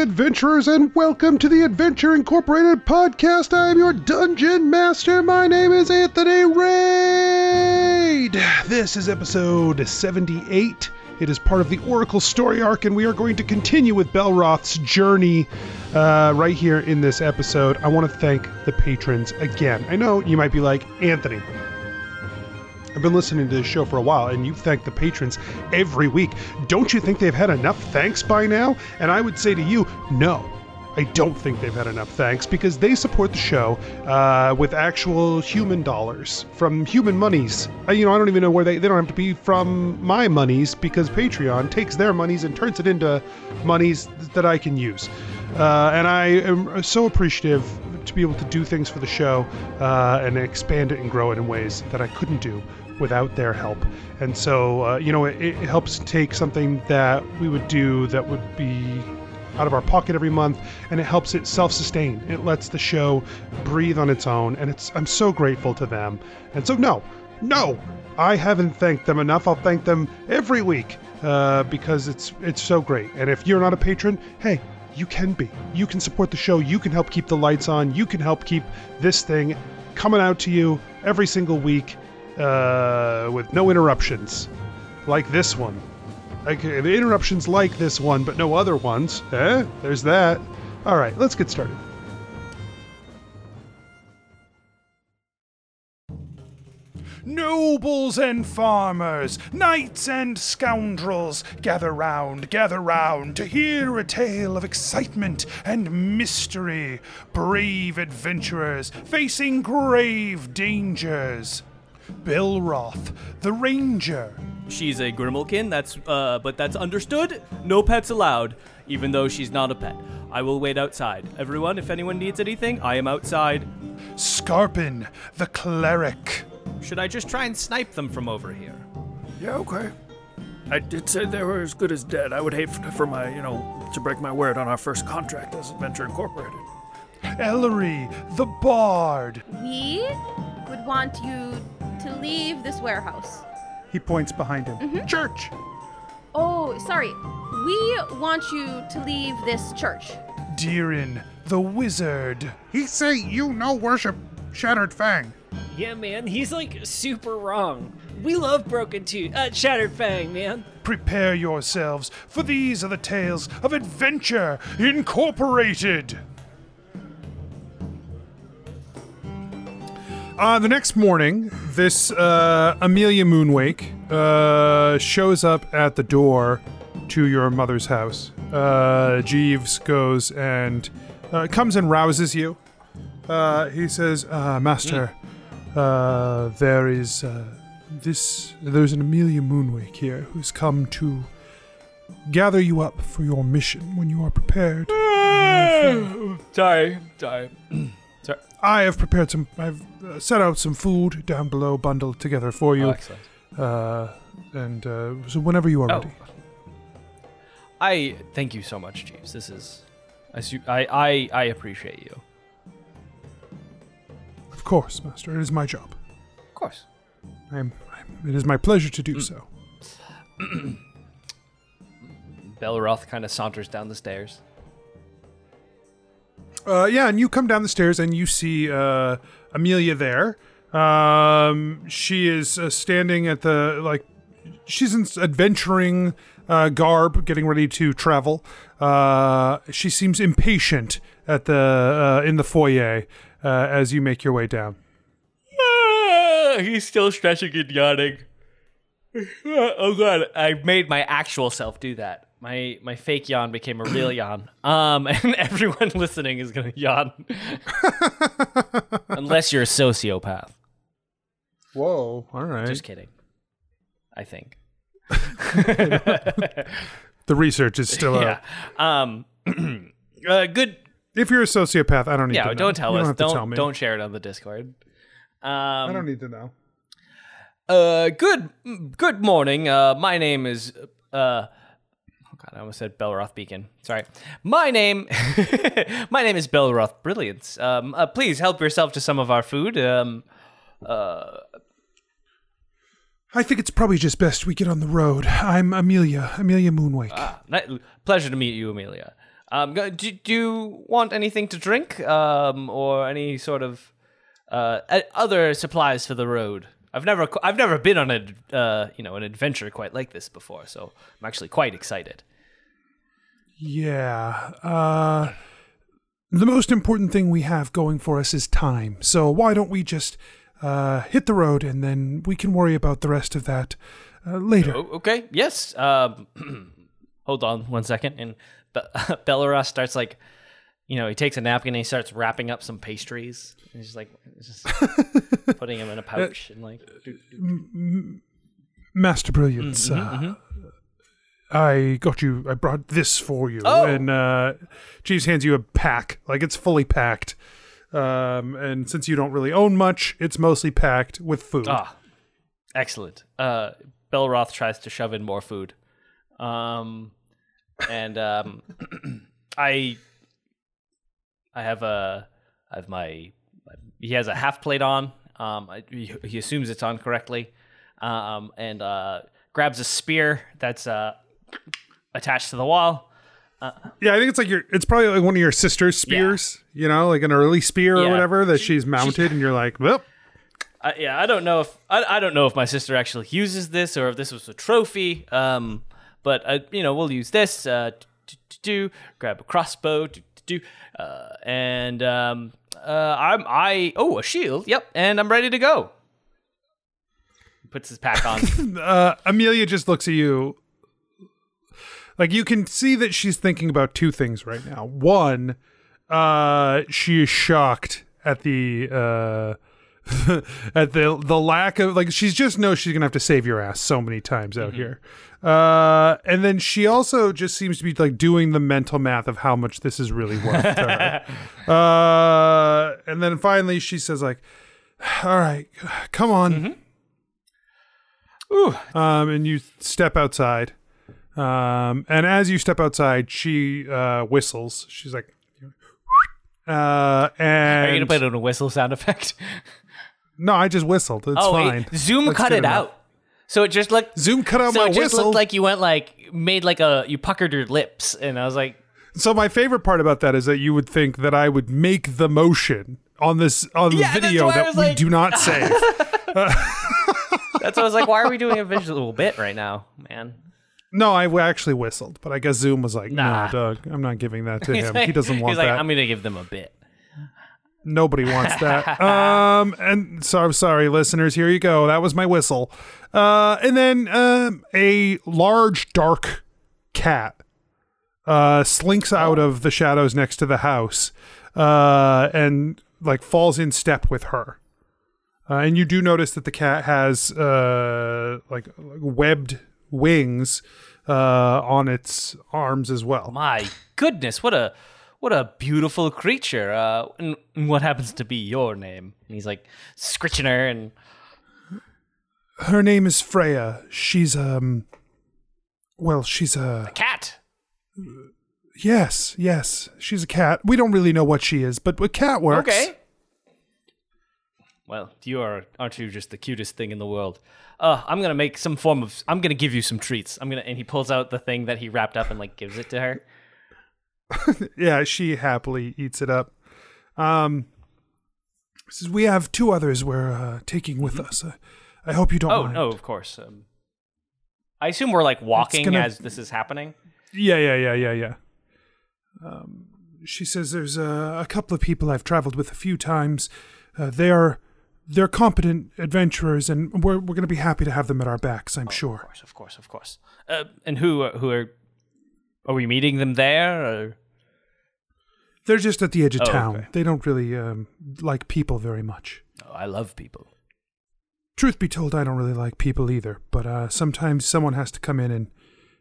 adventurers, and welcome to the Adventure Incorporated podcast. I am your dungeon master. My name is Anthony Raid. This is episode 78. It is part of the Oracle story arc, and we are going to continue with Belroth's journey uh, right here in this episode. I want to thank the patrons again. I know you might be like, Anthony, I've been listening to this show for a while, and you thank the patrons every week. Don't you think they've had enough thanks by now? And I would say to you, no. I don't think they've had enough thanks because they support the show uh, with actual human dollars from human monies. Uh, you know, I don't even know where they they don't have to be from my monies because Patreon takes their monies and turns it into monies that I can use. Uh, and I am so appreciative to be able to do things for the show uh, and expand it and grow it in ways that I couldn't do without their help. And so, uh, you know, it, it helps take something that we would do that would be out of our pocket every month and it helps it self-sustain. It lets the show breathe on its own and it's i'm so grateful to them. And so no no i haven't thanked them enough. I'll thank them every week uh, because it's it's so great. And if you're not a patron hey you can be. You can support the show. You can help keep the lights on. You can help keep this thing coming out to you every single week uh, with no interruptions like this one like the interruptions like this one, but no other ones. Eh? There's that. All right, let's get started. Nobles and farmers, knights and scoundrels, gather round, gather round to hear a tale of excitement and mystery. Brave adventurers facing grave dangers. Belroth, the Ranger, She's a Grimalkin, that's uh but that's understood. No pets allowed, even though she's not a pet. I will wait outside. Everyone, if anyone needs anything, I am outside. Scarpin, the Cleric. Should I just try and snipe them from over here? Yeah, okay. I did say they were as good as dead. I would hate for, for my, you know, to break my word on our first contract as Adventure Incorporated. Ellery, the Bard. We would want you to leave this warehouse. He points behind him. Mm-hmm. Church. Oh, sorry. We want you to leave this church. Deerin, the Wizard. He say you no worship Shattered Fang. Yeah, man, he's like super wrong. We love Broken Tooth, uh, Shattered Fang, man. Prepare yourselves, for these are the tales of Adventure Incorporated. Uh, the next morning, this uh, Amelia Moonwake uh, shows up at the door to your mother's house. Uh, Jeeves goes and uh, comes and rouses you. Uh, he says, uh, "Master, uh, there is uh, this. There's an Amelia Moonwake here who's come to gather you up for your mission when you are prepared." Sorry, sorry. I have prepared some. I've uh, set out some food down below, bundled together for you. Oh, excellent. Uh, and uh, so whenever you are Oh. ready. I thank you so much, Jeeves. This is I su- I I, I appreciate you. Of course, master. It is my job. Of course. I'm, I'm, it is my pleasure to do Mm. so. Belroth kind of saunters down the stairs. Uh, yeah, and you come down the stairs and you see uh, Amelia there. Um, she is uh, standing at the like. She's in adventuring uh, garb, getting ready to travel. Uh, she seems impatient at the uh, in the foyer as you make your way down. Ah, he's still stretching and yawning. oh god, I made my actual self do that. My my fake yawn became a real yawn. Um, and everyone listening is gonna yawn, unless you're a sociopath. Whoa! All right. Just kidding. I think. the research is still yeah. out. Um. uh, good. If you're a sociopath, I don't need to Yeah. know. Don't tell You us. Don't, have to tell me. don't share it on the Discord. Um, I don't need to know. Uh, good, good morning. Uh, my name is uh. God, I almost said Belroth Beacon. Sorry. My name, my name is Belroth Brilliance. Um, uh, please help yourself to some of our food. Um, uh, I think it's probably just best we get on the road. I'm Amelia, Amelia Moonwake. ah, ni- pleasure to meet you, Amelia. Um, do, do you want anything to drink, um, or any sort of uh, other supplies for the road? I've never, I've never been on a, uh, you know, an adventure quite like this before, so I'm actually quite excited. Yeah. Uh, the most important thing we have going for us is time. So why don't we just uh, hit the road and then we can worry about the rest of that uh, later. Oh, okay. Yes. Um, hold on one second. And Be- Belroth starts like, you know, he takes a napkin and he starts wrapping up some pastries. And he's like, just putting them in a pouch and like, Master Brilliance, uh, I got you. I brought this for you, Oh. and uh, Jeeves hands you a pack, like it's fully packed. Um, and since you don't really own much, it's mostly packed with food. ah, excellent. Uh, Belroth tries to shove in more food. Um, and um, I, I have a, I have my, he has a half plate on. Um, I, he, he assumes it's on correctly. Um, and uh, grabs a spear that's uh attached to the wall. Yeah, I think it's like your. It's probably like one of your sister's spears. You know, like an early spear or whatever that she's mounted, and you're like, well, I, yeah, I don't know if I, I don't know if my sister actually uses this or if this was a trophy. Um, but I, you know, we'll use this. Uh, do grab a crossbow. Do, uh, and um, uh, I'm I oh a shield. Yep, and I'm ready to go. Puts his pack on. uh, Amelia just looks at you. Like you can see that she's thinking about two things right now. One, uh, she is shocked at the uh, at the the lack of like she's just knows she's gonna have to save your ass so many times out here. Uh, and then she also just seems to be like doing the mental math of how much this is really worth to her. Uh, and then finally she says like, "All right, come on." Ooh, um, and you step outside. Um, and as you step outside, she uh, whistles. She's like, uh, and are you gonna put in a whistle sound effect? no, I just whistled. It's oh fine. wait, Zoom That's cut it enough. out. So it just looked. Zoom cut out So my it just whistle. looked like you went like made like a you puckered your lips, and I was like, so my favorite part about that is that you would think that I would make the motion on this on the Yeah, that's video that we like- do not save. That's why I was like, why are we doing a visual bit right now, man? No, I actually whistled, but I guess Zoom was like, Nah. "No, Doug, I'm not giving that to him. like- he doesn't want He's like, that." I'm gonna give them a bit. Nobody wants that. um, and so I'm sorry, listeners. Here you go. That was my whistle. Uh, and then um, a large dark cat uh, slinks out of the shadows next to the house uh, and like falls in step with her. Uh, and you do notice that the cat has uh, like webbed wings uh, on its arms as well. My goodness, what a what a beautiful creature. Uh, and, what happens to be your name? And he's like scritching her, and Her name is Freya. She's um, well, she's a cat. Yes, yes. She's a cat. We don't really know what she is, but a cat works. Okay. Well, you are aren't you just the cutest thing in the world? Uh, I'm gonna make some form of. I'm gonna give you some treats. I'm gonna, and he pulls out the thing that he wrapped up and like gives it to her. Yeah, she happily eats it up. Um, says we have two others we're uh, taking with us. Uh, I hope you don't Oh mind. no, of course. Um, I assume we're like walking gonna- as this is happening. Yeah, yeah, yeah, yeah, yeah. Um, she says there's uh, a couple of people I've traveled with a few times. Uh, they are they're competent adventurers, and we're we're going to be happy to have them at our backs. I'm Of sure. Of course, of course, of course. Uh, and who are- who are are we meeting them there? Or? They're just at the edge of Oh, town. okay. They don't really um, like people very much. Oh, I love people. Truth be told, I don't really like people either. But uh, sometimes someone has to come in and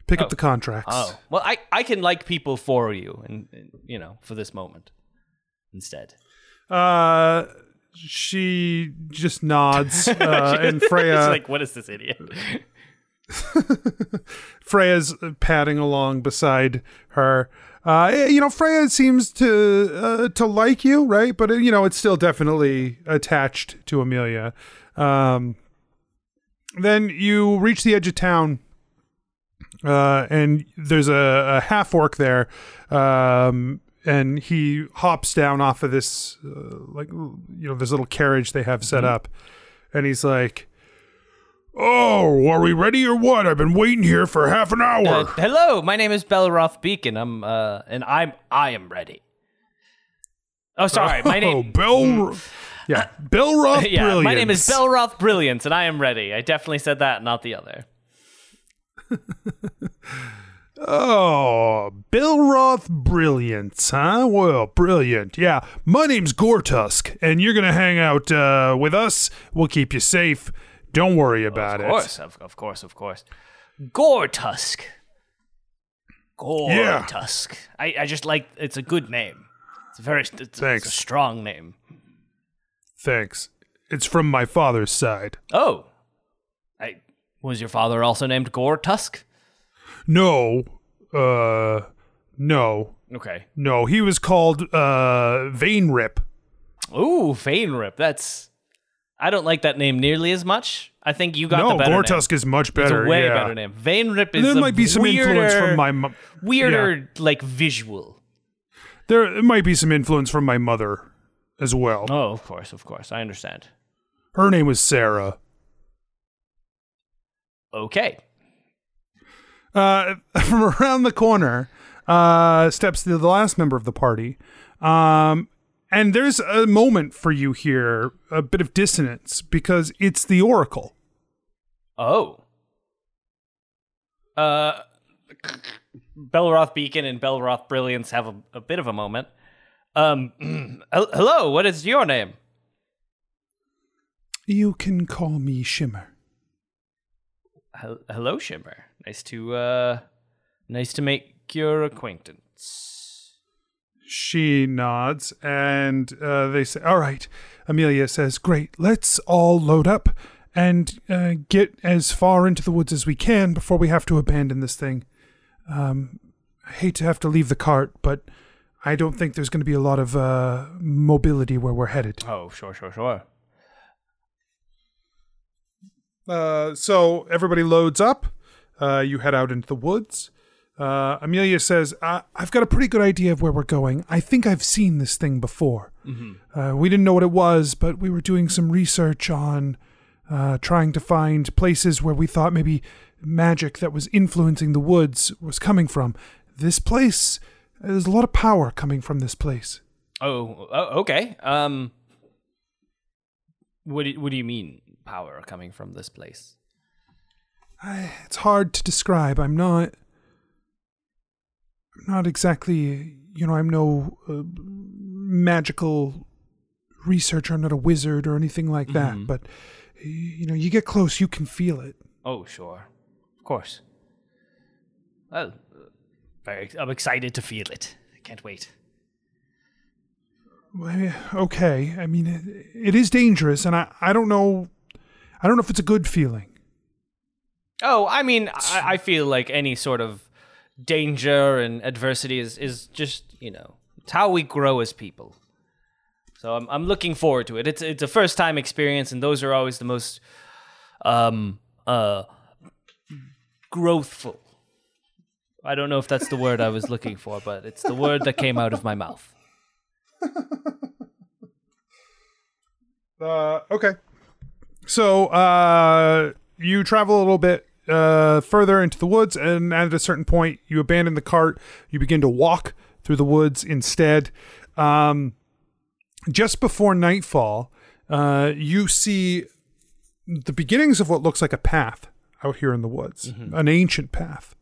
pick Oh. up the contracts. Oh, well, I I can like people for you, and, and you know, for this moment, instead. Uh, she just nods, uh, and Freya it's like, what is this idiot? Freya's padding along beside her. Uh, eh, you know, Freya seems to uh, to like you, right? But uh, you know, it's still definitely attached to Amelia. Um, then you reach the edge of town, uh, and there's a, a half orc there, um, and he hops down off of this, uh, like you know, this little carriage they have set up, and he's like, Oh, are we ready or what? I've been waiting here for half an hour. Uh, hello, my name is Belroth Beacon. I'm uh, and I'm I am ready. Oh, sorry, my oh, name. Bell. "Yeah, Bill Roth, Yeah, my name is Brilliance." Belroth Brilliance, and I am ready. I definitely said that, not the other. Oh, Bill Roth Brilliance, huh? Well, brilliant. Yeah, my name's Gortusk, and you're gonna hang out uh, with us. We'll keep you safe. Don't worry about it. Of it. course, of, of course, of course. Gortusk. Yeah. Gortusk. I, I just like it's a good name. It's a very it's, it's a Thanks. strong name. Thanks. It's from my father's side. Oh, I was your father also named Gortusk? No, uh, no, Okay. no. He was called uh, Vein Rip. Ooh, Fainrip. That's I don't like that name nearly as much. I think you got no, the better Gortusk name. is much It's better. a way yeah. better name. Vainrip is There might be some influence from my mo- weirder like visual. There might be some influence from my mother as well. Oh, of course, of course. I understand. Her name was Sarah. Okay. Uh, from around the corner uh, steps the, the last member of the party. Um, and there's a moment for you here, a bit of dissonance, because it's the Oracle. Oh. Uh, Belroth Beacon and Belroth Brilliance have a, a bit of a moment. Um, hello, what is your name? You can call me Shimmer. Hel- hello, Shimmer. Nice to uh, nice to make your acquaintance. She nods, and uh, they say, All right. Amelia says, Great, let's all load up and uh, get as far into the woods as we can before we have to abandon this thing. Um, I hate to have to leave the cart, but I don't think there's going to be a lot of uh, mobility where we're headed. Oh, sure, sure, sure. Uh, so everybody loads up. Uh, you head out into the woods. Uh, Amelia says, I- I've got a pretty good idea of where we're going. I think I've seen this thing before. Uh, we didn't know what it was, but we were doing some research on uh, trying to find places where we thought maybe magic that was influencing the woods was coming from. This place, there's a lot of power coming from this place. Oh, oh okay. Um, what do, what do you mean power coming from this place? I, it's hard to describe. I'm not. I'm not exactly. You know, I'm no uh, magical researcher. I'm not a wizard or anything like that. But you know, you get close, you can feel it. Oh, sure, of course. Well, uh, very. I'm excited to feel it. I can't wait. Okay, I mean, it, it is dangerous, and I, I don't know. I don't know if it's a good feeling. Oh, I mean, I, I feel like any sort of danger and adversity is, is just, you know, it's how we grow as people. So I'm, I'm looking forward to it. It's it's a first time experience, and those are always the most um uh growthful. I don't know if that's the word I was looking for, but it's the word that came out of my mouth. Uh, okay. So uh, you travel a little bit uh, further into the woods, and at a certain point, you abandon the cart. You begin to walk through the woods instead. Um, just before nightfall, uh, you see the beginnings of what looks like a path out here in the woods, an ancient path.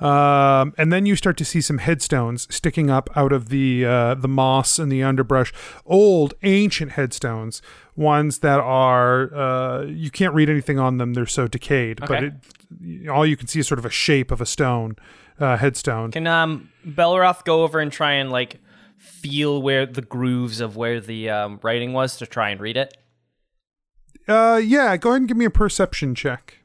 Um, and then you start to see some headstones sticking up out of the uh, the moss and the underbrush. Old, ancient headstones, ones that are uh, you can't read anything on them; they're so decayed. But it, all you can see is sort of a shape of a stone uh, headstone. Can um Belroth go over and try and like feel where the grooves of where the um, writing was to try and read it? Uh, yeah, go ahead and give me a perception check.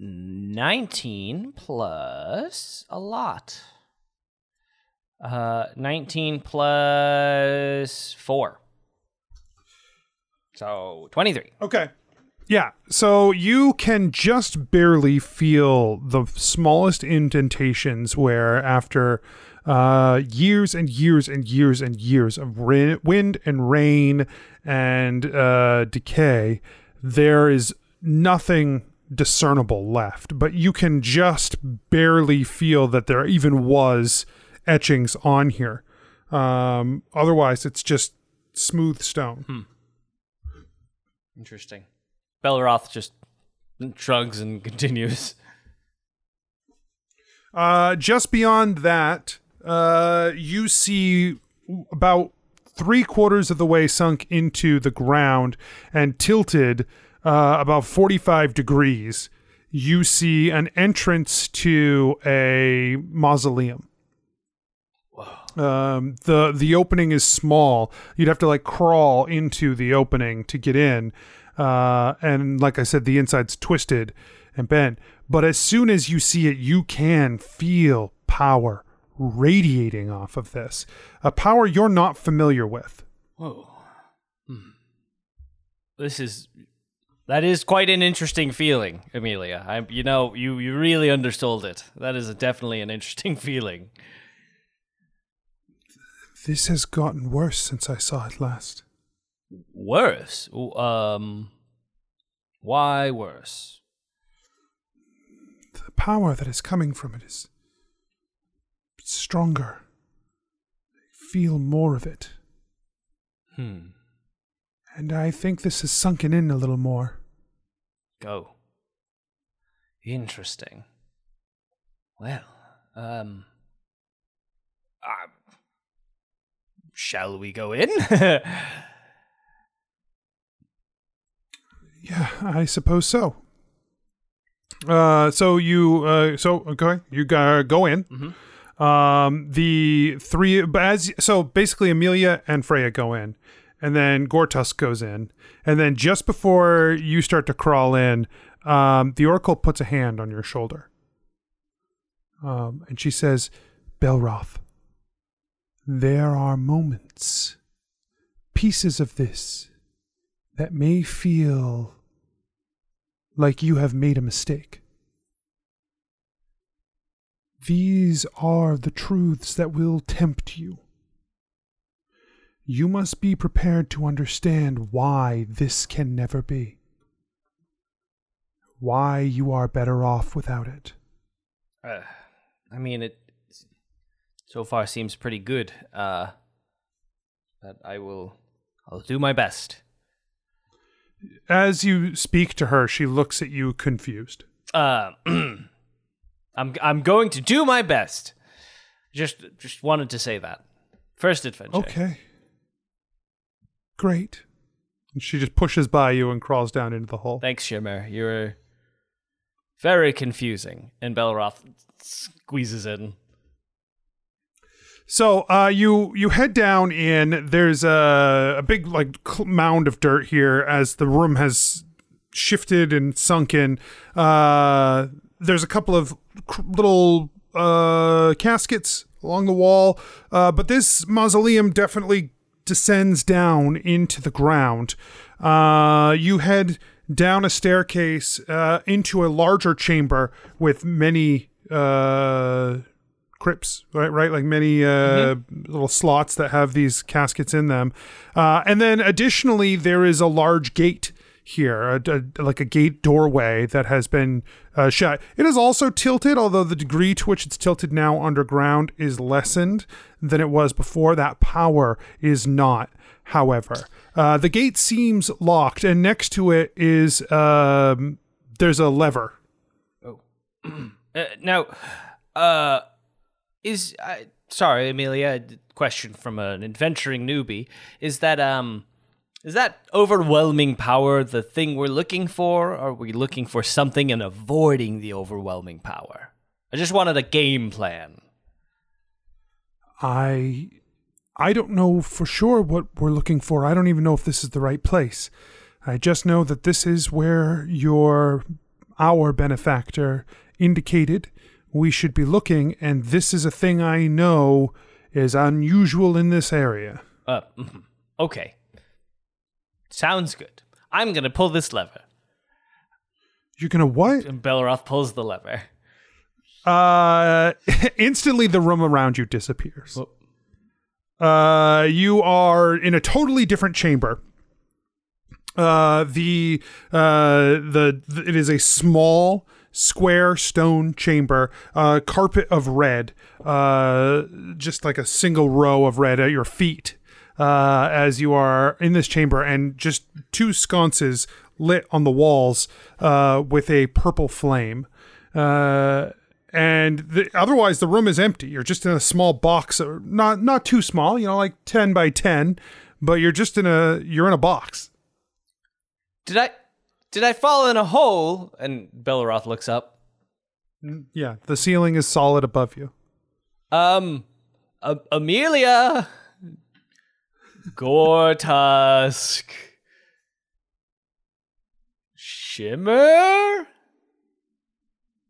19 plus a lot. Uh, 19 plus 4. So 23. Okay. Yeah, so you can just barely feel the smallest indentations where, after uh, years and years and years and years of ra- wind and rain and uh, decay, there is nothing discernible left. But you can just barely feel that there even was etchings on here. Um, otherwise, it's just smooth stone. Interesting. Belroth just shrugs and continues. Uh, just beyond that, uh, you see about three quarters of the way sunk into the ground and tilted uh, about 45 degrees. You see an entrance to a mausoleum. Um, the the opening is small. You'd have to like crawl into the opening to get in. Uh, and like I said, the inside's twisted and bent. But as soon as you see it, you can feel power radiating off of this. A power you're not familiar with. Whoa. Hmm. This is that is quite an interesting feeling, Amelia. I, you know, you you really undersold it. That is a, definitely an interesting feeling. This has gotten worse since I saw it last. Worse. Um. Why worse? The power that is coming from it is stronger. I feel more of it. Hmm. And I think this has sunken in a little more. Go. Interesting. Well, um. Uh, shall we go in? Yeah, I suppose so. Uh, so you, uh, so okay, you go go in. Um, the three, but as so basically, Amelia and Freya go in, and then Gortusk goes in, and then just before you start to crawl in, um, the Oracle puts a hand on your shoulder, um, and she says, "Belroth, there are moments, pieces of this." that may feel like you have made a mistake. These are the truths that will tempt you. You must be prepared to understand why this can never be. Why you are better off without it. uh, I mean, it so far seems pretty good. Uh, but I will, I'll do my best. As you speak to her, she looks at you confused. Uh, I'm I'm going to do my best. Just just wanted to say that. First adventure. Okay. Great. And she just pushes by you and crawls down into the hole. Thanks, Shimmer. You were very confusing. And Belroth squeezes in. So uh, you you head down in. There's a, a big like mound of dirt here as the room has shifted and sunken. Uh, there's a couple of cr- little uh, caskets along the wall, uh, but this mausoleum definitely descends down into the ground. Uh, you head down a staircase uh, into a larger chamber with many uh, crypts, right? Right, like many uh, little slots that have these caskets in them, uh, and then additionally there is a large gate here, a, a- like a gate doorway that has been uh, shut. It is also tilted, although the degree to which it's tilted now underground is lessened than it was before. That power is not. However, uh, the gate seems locked, and next to it is um, there's a lever. Uh, now, uh, is sorry, Amelia. Question from an adventuring newbie: Is that um, is that overwhelming power the thing we're looking for? Or are we looking for something and avoiding the overwhelming power? I just wanted a game plan. I I don't know for sure what we're looking for. I don't even know if this is the right place. I just know that this is where your our benefactor indicated we should be looking and this is a thing I know is unusual in this area. Uh, okay. Sounds good. I'm gonna pull this lever. You're gonna what? And Belroth pulls the lever. Uh, instantly the room around you disappears. Uh, you are in a totally different chamber. Uh, the uh the, the it is a small square stone chamber, uh, carpet of red, uh, just like a single row of red at your feet. Uh, as you are in this chamber, and just two sconces lit on the walls uh, with a purple flame. Uh, and the, otherwise the room is empty. You're just in a small box, not not too small, you know, like ten by ten, but you're just in a you're in a box. Did I did I fall in a hole? And Belroth looks up. Yeah, the ceiling is solid above you. Um, Amelia, Gortusk, Shimmer.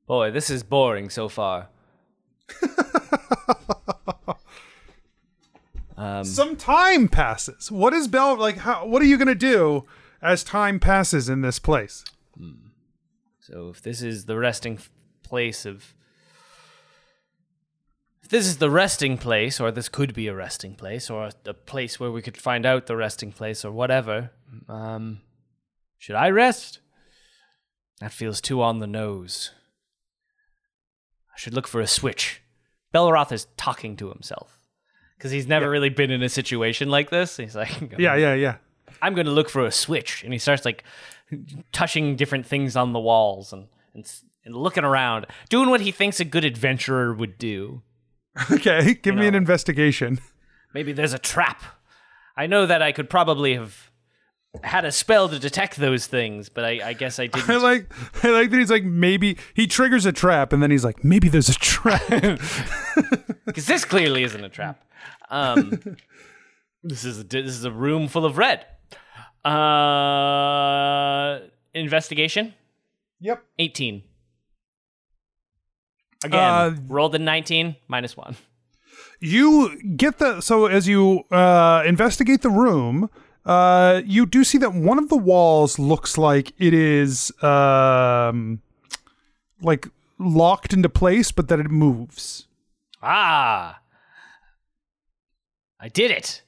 Boy, this is boring so far. um, Some time passes. What is Bell like? How? What are you gonna do as time passes in this place? So if this is the resting place of this is the resting place or this could be a resting place or a place where we could find out the resting place or whatever um should I rest? That feels too on the nose. I should look for a switch. Belroth is talking to himself because he's never really been in a situation like this. He's like, Yeah, yeah, yeah. I'm going to look for a switch. And he starts like touching different things on the walls and, and, and looking around, doing what he thinks a good adventurer would do. Okay, give me an investigation. Maybe there's a trap. I know that I could probably have had a spell to detect those things, but I, I guess I I didn't. I like I like that he's like maybe he triggers a trap and then he's like maybe there's a trap. Because this clearly isn't a trap. Um, this is a, this is a room full of red. Uh, investigation. yep. 18. Again, Uh, rolled a 19, minus one. You get the so as you uh, investigate the room, uh, you do see that one of the walls looks like it is um, like locked into place, but that it moves. Ah! I did it!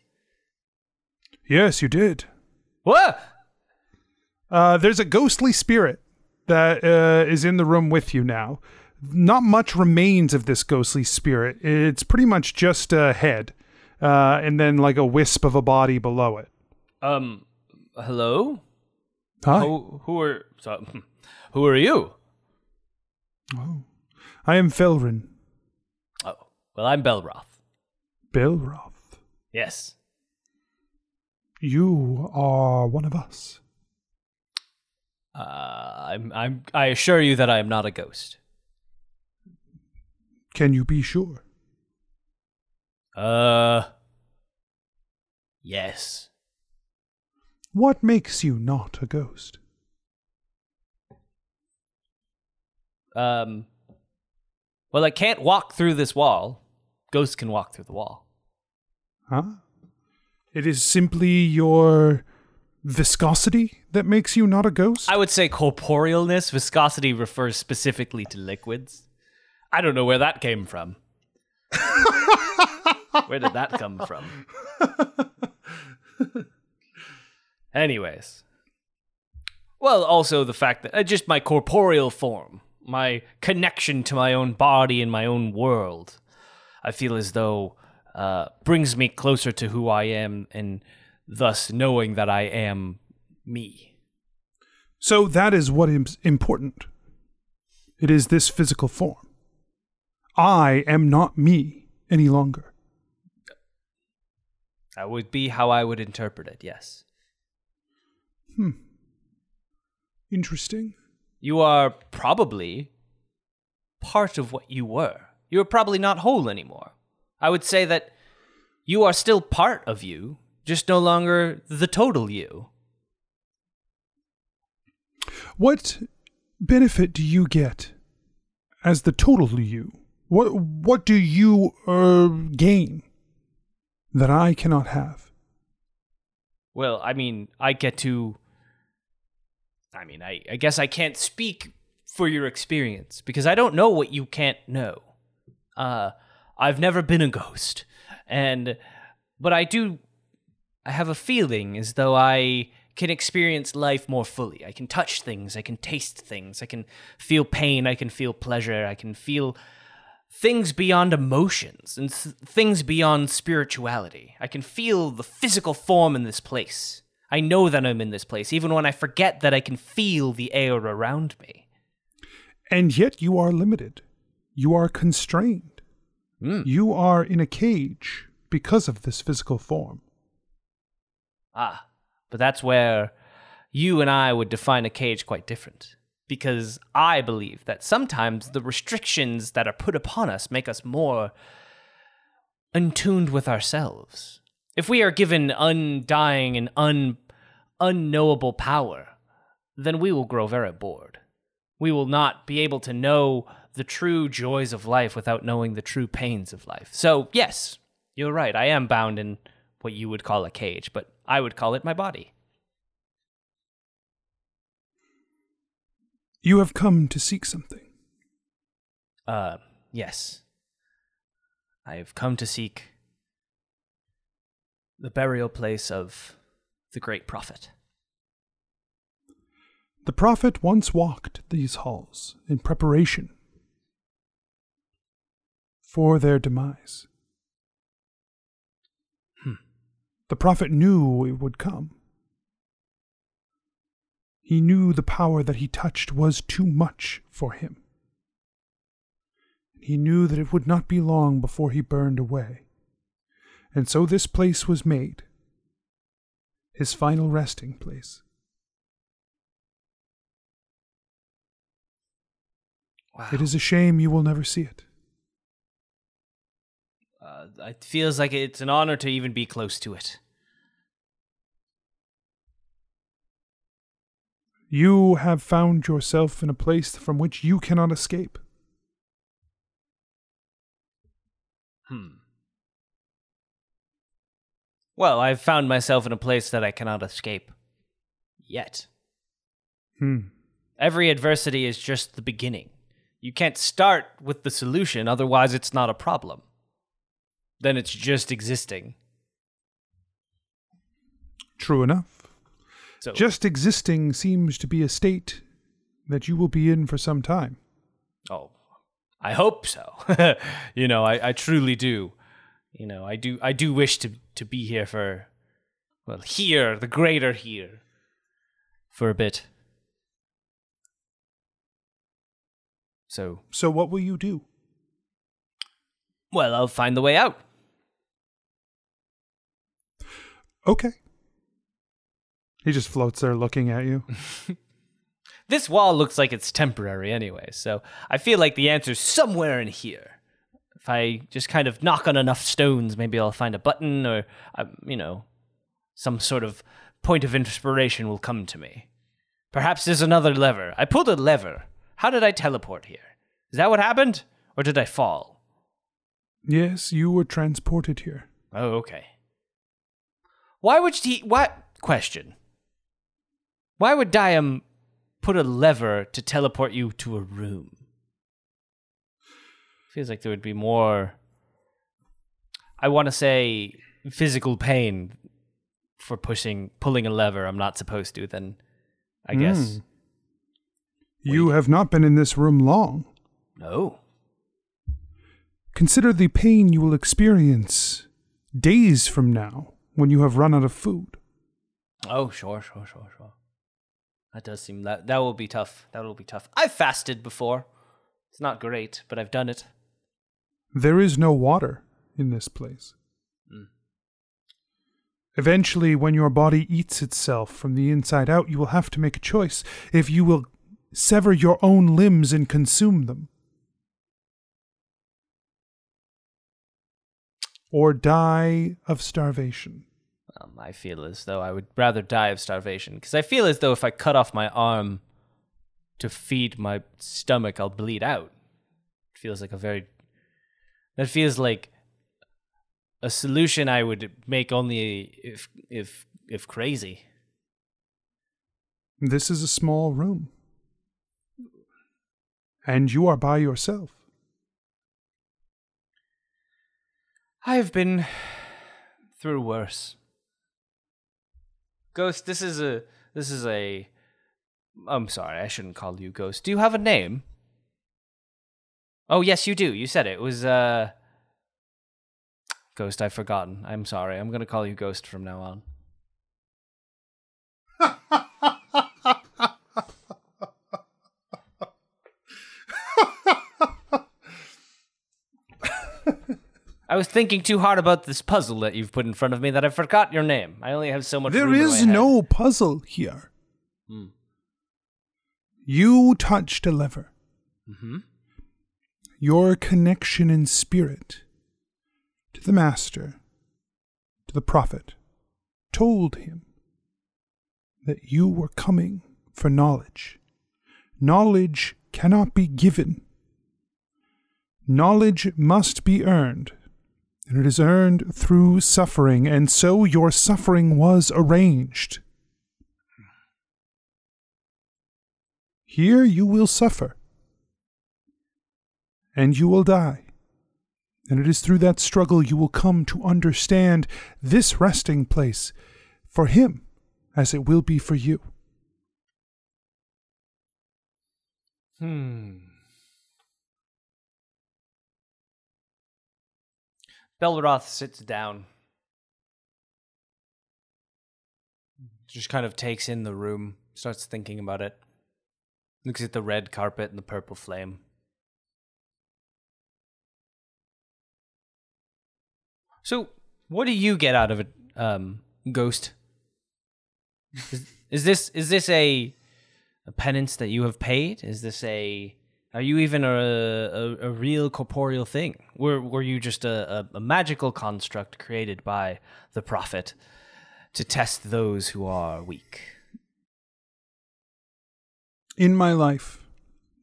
Yes, you did. What? Uh, there's a ghostly spirit that uh, is in the room with you now. Not much remains of this ghostly spirit. It's pretty much just a head, uh, and then like a wisp of a body below it. Um, hello? Hi, Who, who are, so, who are you? Oh, I am Felrin Oh, well, I'm Belroth. Belroth. Yes. You are one of us. Uh, I'm, I'm, I assure you that I am not a ghost. Can you be sure? Uh, yes. What makes you not a ghost? Um, well, I can't walk through this wall. Ghosts can walk through the wall. Huh? It is simply your viscosity that makes you not a ghost? I would say corporealness. Viscosity refers specifically to liquids. I don't know where that came from. where did that come from? Anyways. Well, also the fact that uh, just my corporeal form, my connection to my own body and my own world, I feel as though uh, brings me closer to who I am and thus knowing that I am me. So that is what is important. It is this physical form. I am not me any longer. That would be how I would interpret it, yes. Hmm. Interesting. You are probably part of what you were. You're probably not whole anymore. I would say that you are still part of you, just no longer the total you. What benefit do you get as the total you? What what do you uh, gain that I cannot have? Well, I mean, I get to. I, mean, I, I guess I can't speak for your experience because I don't know what you can't know. Uh, I've never been a ghost, and but I do. I have a feeling as though I can experience life more fully. I can touch things. I can taste things. I can feel pain. I can feel pleasure. I can feel things beyond emotions and th- things beyond spirituality. I can feel the physical form in this place. I know that I'm in this place, even when I forget that I can feel the air around me. And yet you are limited. You are constrained. Hmm. You are in a cage because of this physical form. Ah, but that's where you and I would define a cage quite different. Because I believe that sometimes the restrictions that are put upon us make us more untuned with ourselves. If we are given undying and un, unknowable power, then we will grow very bored. We will not be able to know the true joys of life without knowing the true pains of life. So, yes, you're right. I am bound in what you would call a cage, but I would call it my body. You have come to seek something. Uh, yes. I have come to seek the burial place of the great prophet. The prophet once walked these halls in preparation for their demise. Hmm. The prophet knew it would come. He knew the power that he touched was too much for him. He knew that it would not be long before he burned away. And so this place was made, his final resting place. Wow. It is a shame you will never see it. Uh, it feels like it's an honor to even be close to it. You have found yourself in a place from which you cannot escape. Hmm. Well, I've found myself in a place that I cannot escape. Yet. Hmm. Every adversity is just the beginning. You can't start with the solution, otherwise, it's not a problem. Then it's just existing. True enough. So, Just existing seems to be a state that you will be in for some time. oh, I hope so. you know, I, I truly do. You know, I do. I do wish to to be here for, well, here, the greater here, for a bit. So, So, what will you do? well, I'll find the way out. Okay. He just floats there looking at you. This wall looks like it's temporary anyway, so I feel like the answer's somewhere in here. If I just kind of knock on enough stones, maybe I'll find a button or, um, you know, some sort of point of inspiration will come to me. Perhaps there's another lever. I pulled a lever. How did I teleport here? Is that what happened? Or did I fall? yes, you were transported here. Oh, okay. Why would he. What? Question. Why would Diam put a lever to teleport you to a room? Feels like there would be more. I want to say physical pain for pushing, pulling a lever I'm not supposed to, then I guess. Hmm. You have not been in this room long. No. Consider the pain you will experience days from now when you have run out of food. Oh, sure, sure, sure, sure. That does seem that that will be tough. That will be tough. I've fasted before. It's not great, but I've done it. There is no water in this place. Mm. Eventually, when your body eats itself from the inside out, you will have to make a choice if you will sever your own limbs and consume them, or die of starvation. Um, I feel as though I would rather die of starvation because I feel as though if I cut off my arm to feed my stomach, I'll bleed out. It feels like a very. That feels like a solution I would make only if if if crazy. This is a small room. And you are by yourself. I've been through worse. Ghost, this is a this is a I'm sorry, I shouldn't call you Ghost. Do you have a name? Oh, yes, you do. You said it. It was uh Ghost, I've forgotten. I'm sorry. I'm going to call you Ghost from now on. was thinking too hard about this puzzle that you've put in front of me that I forgot your name. I only have so much There room in my is no puzzle here. Hmm. You touched a lever. Mm-hmm. Your connection in spirit to the Master, to the Prophet, told him that you were coming for knowledge. Knowledge cannot be given. Knowledge must be earned, and it is earned through suffering, and so your suffering was arranged. Here you will suffer, and you will die. And it is through that struggle you will come to understand this resting place for him as it will be for you. Hmm. Belroth sits down. Just kind of takes in the room, starts thinking about it. Looks at the red carpet and the purple flame. So, what do you get out of it, um, Ghost? Is, is this is this a a penance that you have paid? Is this a are you even a a, a real corporeal thing? Were were you just a, a, a magical construct created by the prophet to test those who are weak? In my life,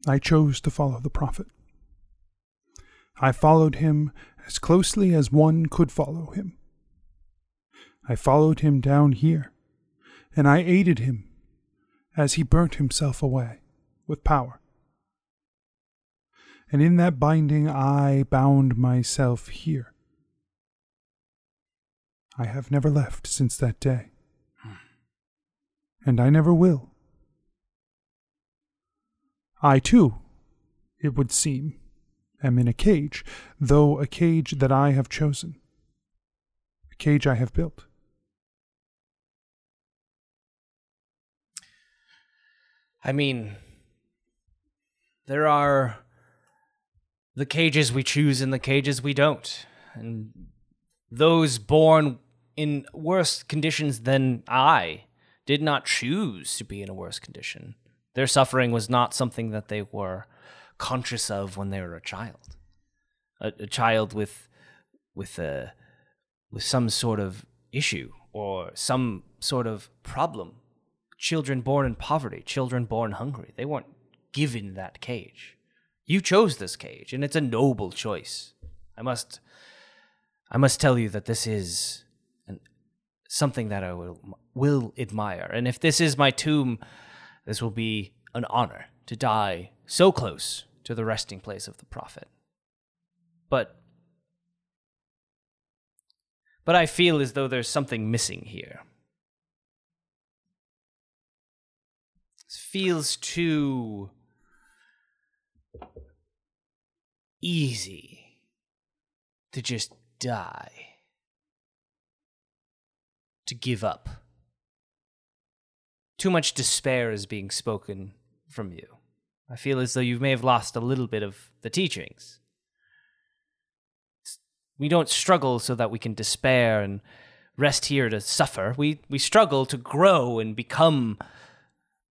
I chose to follow the Prophet. I followed him as closely as one could follow him. I followed him down here, and I aided him as he burnt himself away with power. And in that binding, I bound myself here. I have never left since that day, and I never will. I too, it would seem, am in a cage, though a cage that I have chosen, a cage I have built. I mean, there are the cages we choose and the cages we don't. And those born in worse conditions than I did not choose to be in a worse condition. Their suffering was not something that they were conscious of when they were a child. A, a child with with a with some sort of issue or some sort of problem children born in poverty, children born hungry. They weren't given that cage. You chose this cage, and it's a noble choice. I must, I must tell you that this is an, something that I will will admire. And if this is my tomb, this will be an honor to die so close to the resting place of the prophet. But, but I feel as though there's something missing here. It feels too easy to just die, to give up. Too much despair is being spoken from you. I feel as though you may have lost a little bit of the teachings. We don't struggle so that we can despair and rest here to suffer. We, we struggle to grow and become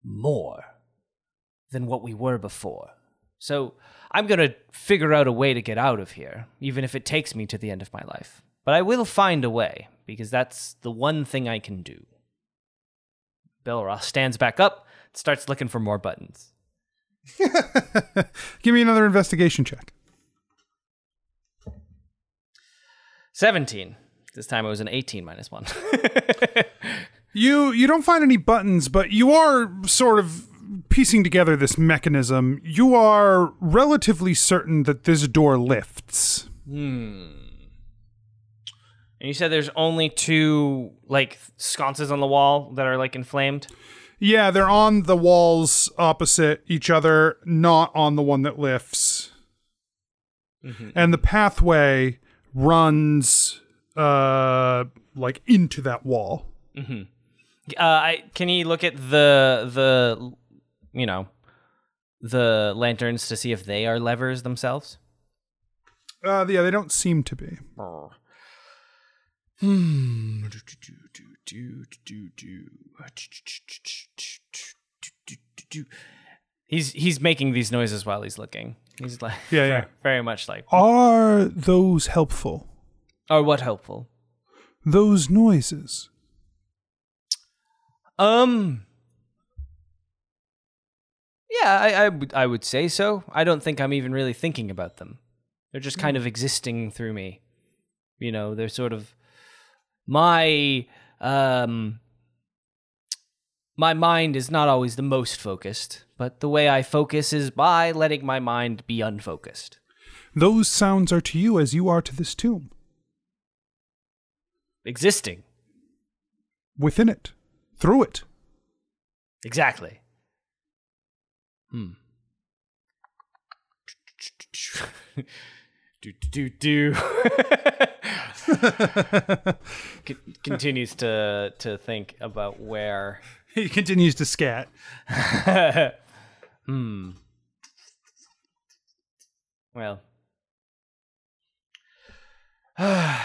more than what we were before. So I'm going to figure out a way to get out of here, even if it takes me to the end of my life. But I will find a way, because that's the one thing I can do. Belroth stands back up, starts looking for more buttons. Give me another investigation check. 17. This time it was an 18 minus 1. You you don't find any buttons, but you are sort of piecing together this mechanism. You are relatively certain that this door lifts. And you said there's only two like sconces on the wall that are like inflamed. Yeah, they're on the walls opposite each other, not on the one that lifts. And the pathway runs uh like into that wall. Uh, I can you look at the the you know the lanterns to see if they are levers themselves? Uh yeah, they don't seem to be. Hmm. He's he's making these noises while he's looking. He's like Yeah, yeah. very much like Are those helpful? or what helpful. Those noises. Um. Yeah, I, I would I would say so. I don't think I'm even really thinking about them. They're just kind of existing through me. You know, they're sort of my um my mind is not always the most focused, but the way I focus is by letting my mind be unfocused. Those sounds are to you as you are to this tomb. Existing. Within it. Through it. Exactly. Hmm. do do do. Con- continues to to think about where. He continues to scat. hmm. Well. uh,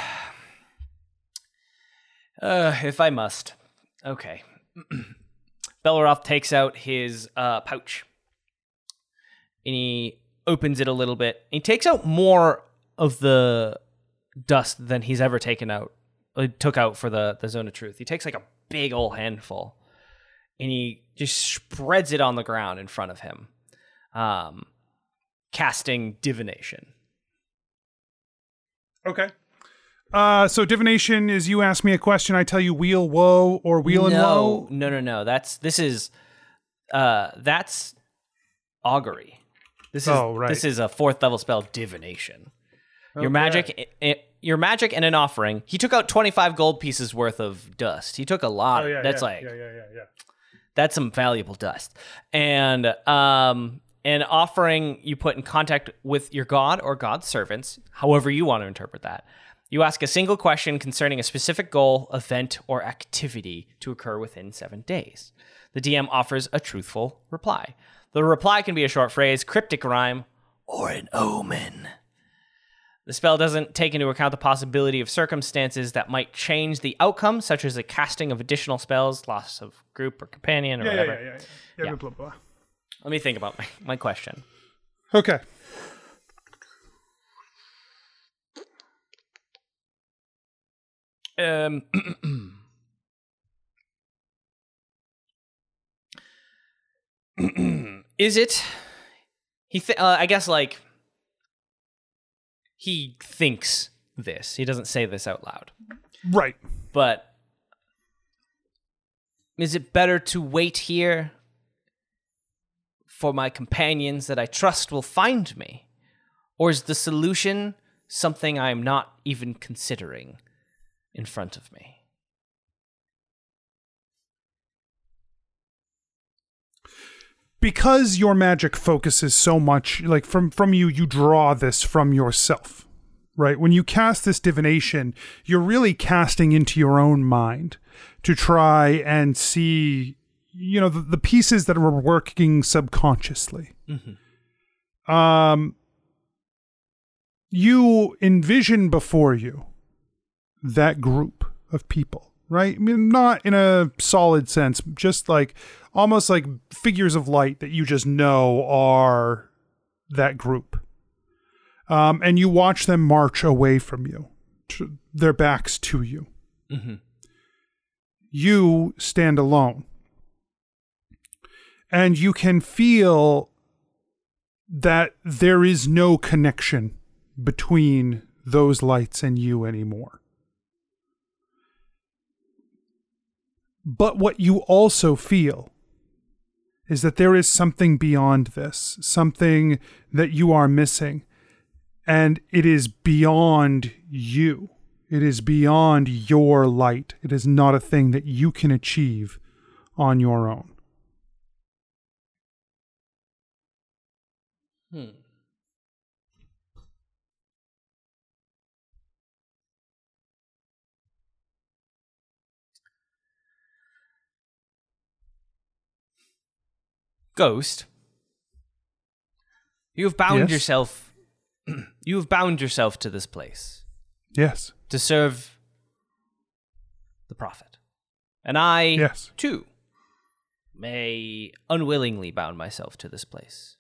if I must. Okay. Belroth takes out his uh, pouch and he opens it a little bit. He takes out more of the dust than he's ever taken out. uh, Took out for the the zone of truth. He takes like a big old handful, and he just spreads it on the ground in front of him, um, casting divination. Okay. Uh, so divination is you ask me a question, I tell you weal woe or weal and no, woe. no, no, no. That's this is, uh, that's augury. This is Oh, right. this is a fourth level spell, divination. Your magic, i- i- your magic, and an offering. He took out twenty five gold pieces worth of dust. He took a lot. Oh, yeah, that's yeah, like yeah, yeah, yeah, yeah. that's some valuable dust. And um, an offering you put in contact with your god or god's servants, however you want to interpret that. You ask a single question concerning a specific goal, event, or activity to occur within seven days. The DM offers a truthful reply. The reply can be a short phrase, cryptic rhyme, or an omen. The spell doesn't take into account the possibility of circumstances that might change the outcome, such as the casting of additional spells, loss of group or companion, or Yeah, yeah, whatever. yeah, yeah, yeah. Yeah. Blah, blah, blah. Let me think about my, my question. Okay. Um, is it? He, th- uh, I guess, like he thinks this. He doesn't say this out loud, Right. but is it better to wait here for my companions that I trust will find me, or is the solution something I am not even considering in front of me? Because your magic focuses so much like from from you you draw this from yourself right? When you cast this divination you're really casting into your own mind to try and see you know the, the pieces that are working subconsciously. Um you envision before you that group of people, right? I mean, not in a solid sense, just like almost like figures of light that you just know are that group. Um, and you watch them march away from you, their backs to you. You stand alone. And you can feel that there is no connection between those lights and you anymore. But what you also feel is that there is something beyond this, something that you are missing, and it is beyond you. It is beyond your light. It is not a thing that you can achieve on your own. Hmm. Ghost, you have bound Yes? yourself. you have bound yourself to this place Yes. to serve the prophet, and I Yes. too may unwillingly bound myself to this place.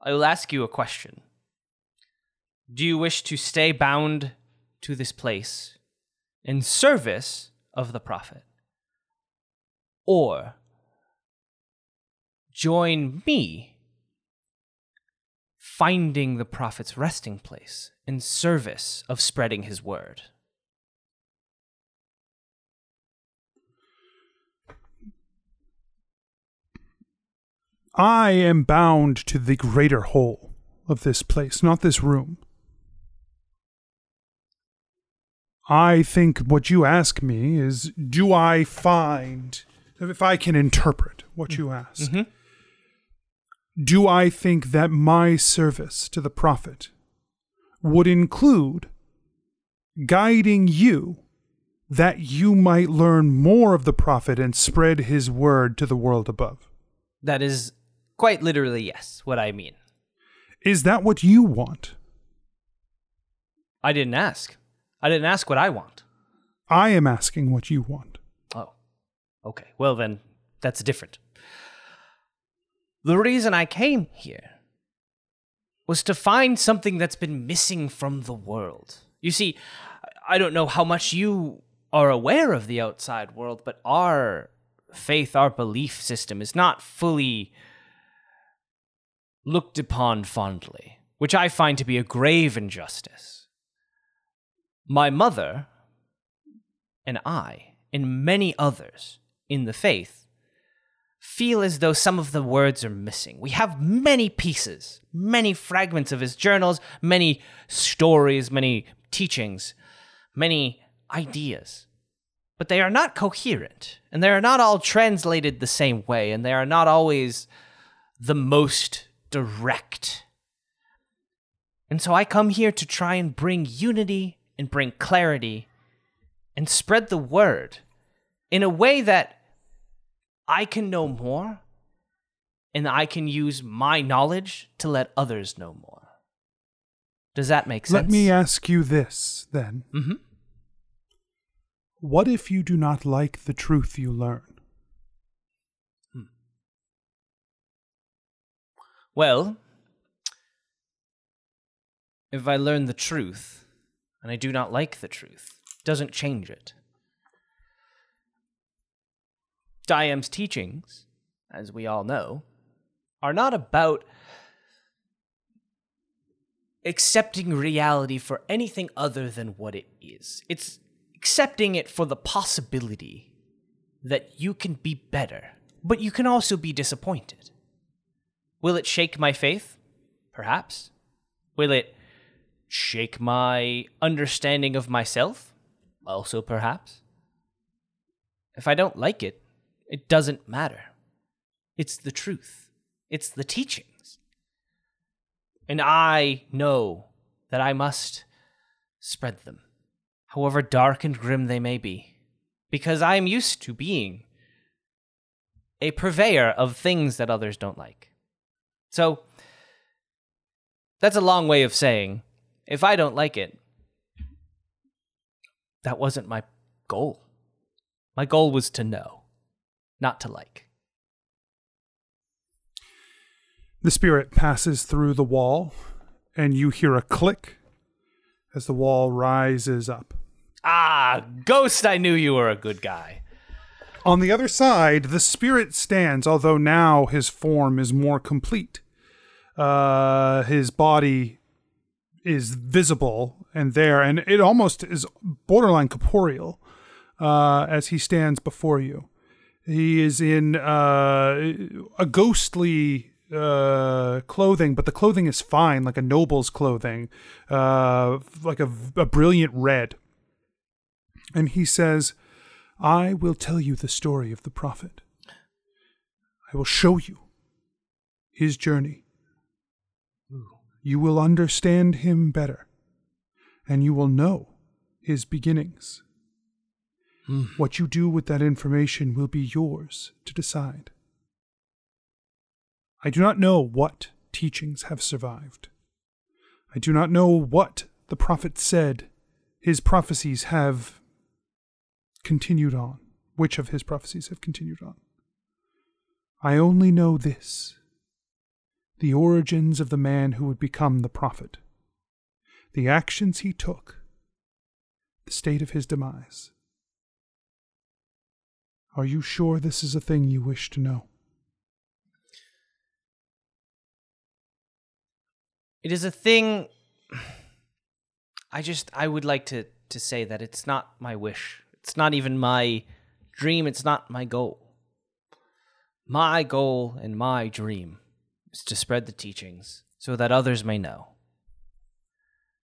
I will ask you a question. Do you wish to stay bound to this place in service of the prophet? Or join me finding the prophet's resting place in service of spreading his word? I am bound to the greater whole of this place, not this room. I think what you ask me is do I find, if I can interpret what you mm-hmm. ask, mm-hmm. Do I think that my service to the prophet would include guiding you that you might learn more of the prophet and spread his word to the world above? That is quite literally, yes, what I mean. Is that what you want? I didn't ask. I didn't ask what I want. I am asking what you want. Oh, okay. Well, then, that's different. The reason I came here was to find something that's been missing from the world. You see, I don't know how much you are aware of the outside world, but our faith, our belief system is not fully looked upon fondly, which I find to be a grave injustice. My mother and I, and many others in the faith, feel as though some of the words are missing. We have many pieces, many fragments of his journals, many stories, many teachings, many ideas. But they are not coherent, and they are not all translated the same way, and they are not always the most direct. And so I come here to try and bring unity and bring clarity and spread the word in a way that I can know more and I can use my knowledge to let others know more. Does that make sense? Let me ask you this, then. Mhm. What if you do not like the truth you learn? Well, if I learn the truth and I do not like the truth, doesn't change it. Diam's teachings, as we all know, are not about accepting reality for anything other than what it is. It's accepting it for the possibility that you can be better, but you can also be disappointed. Will it shake my faith? Perhaps. Will it shake my understanding of myself? Also, perhaps. If I don't like it, it doesn't matter. It's the truth, it's the teachings. And I know that I must spread them, however dark and grim they may be, because I am used to being a purveyor of things that others don't like. So, that's a long way of saying if I don't like it, that wasn't my goal. My goal was to know, not to like. The spirit passes through the wall, and you hear a click as the wall rises up. Ah, Ghost, I knew you were a good guy. On the other side, the spirit stands, although now his form is more complete. Uh, his body is visible and there, and it almost is borderline corporeal. uh, as he stands before you. He is in uh, a ghostly uh, clothing, but the clothing is fine, like a noble's clothing, uh, like a, a brilliant red. And he says, I will tell you the story of the prophet. I will show you his journey. You will understand him better, and you will know his beginnings. Mm. What you do with that information will be yours to decide. I do not know what teachings have survived. I do not know what the prophet said his prophecies have continued on, which of his prophecies have continued on. I only know this the origins of the man who would become the prophet, the actions he took, the state of his demise. Are you sure this is a thing you wish to know? It is a thing. I just I would like to to say that it's not my wish. It's not even my dream. It's not my goal. My goal and my dream is to spread the teachings so that others may know.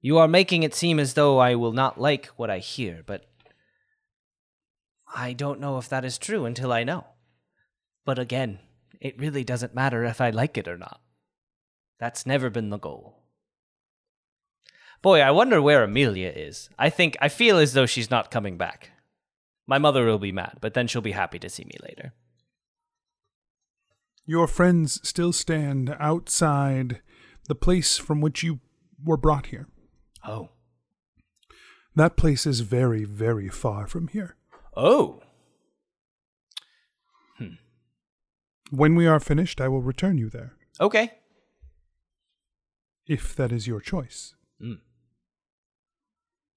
You are making it seem as though I will not like what I hear, but I don't know if that is true until I know. But again, it really doesn't matter if I like it or not. That's never been the goal. Boy, I wonder where Amelia is. I think I feel as though she's not coming back. My mother will be mad, but then she'll be happy to see me later. Your friends still stand outside the place from which you were brought here. Oh. That place is very, very far from here. Oh. When we are finished, I will return you there, Okay. if that is your choice. Mm.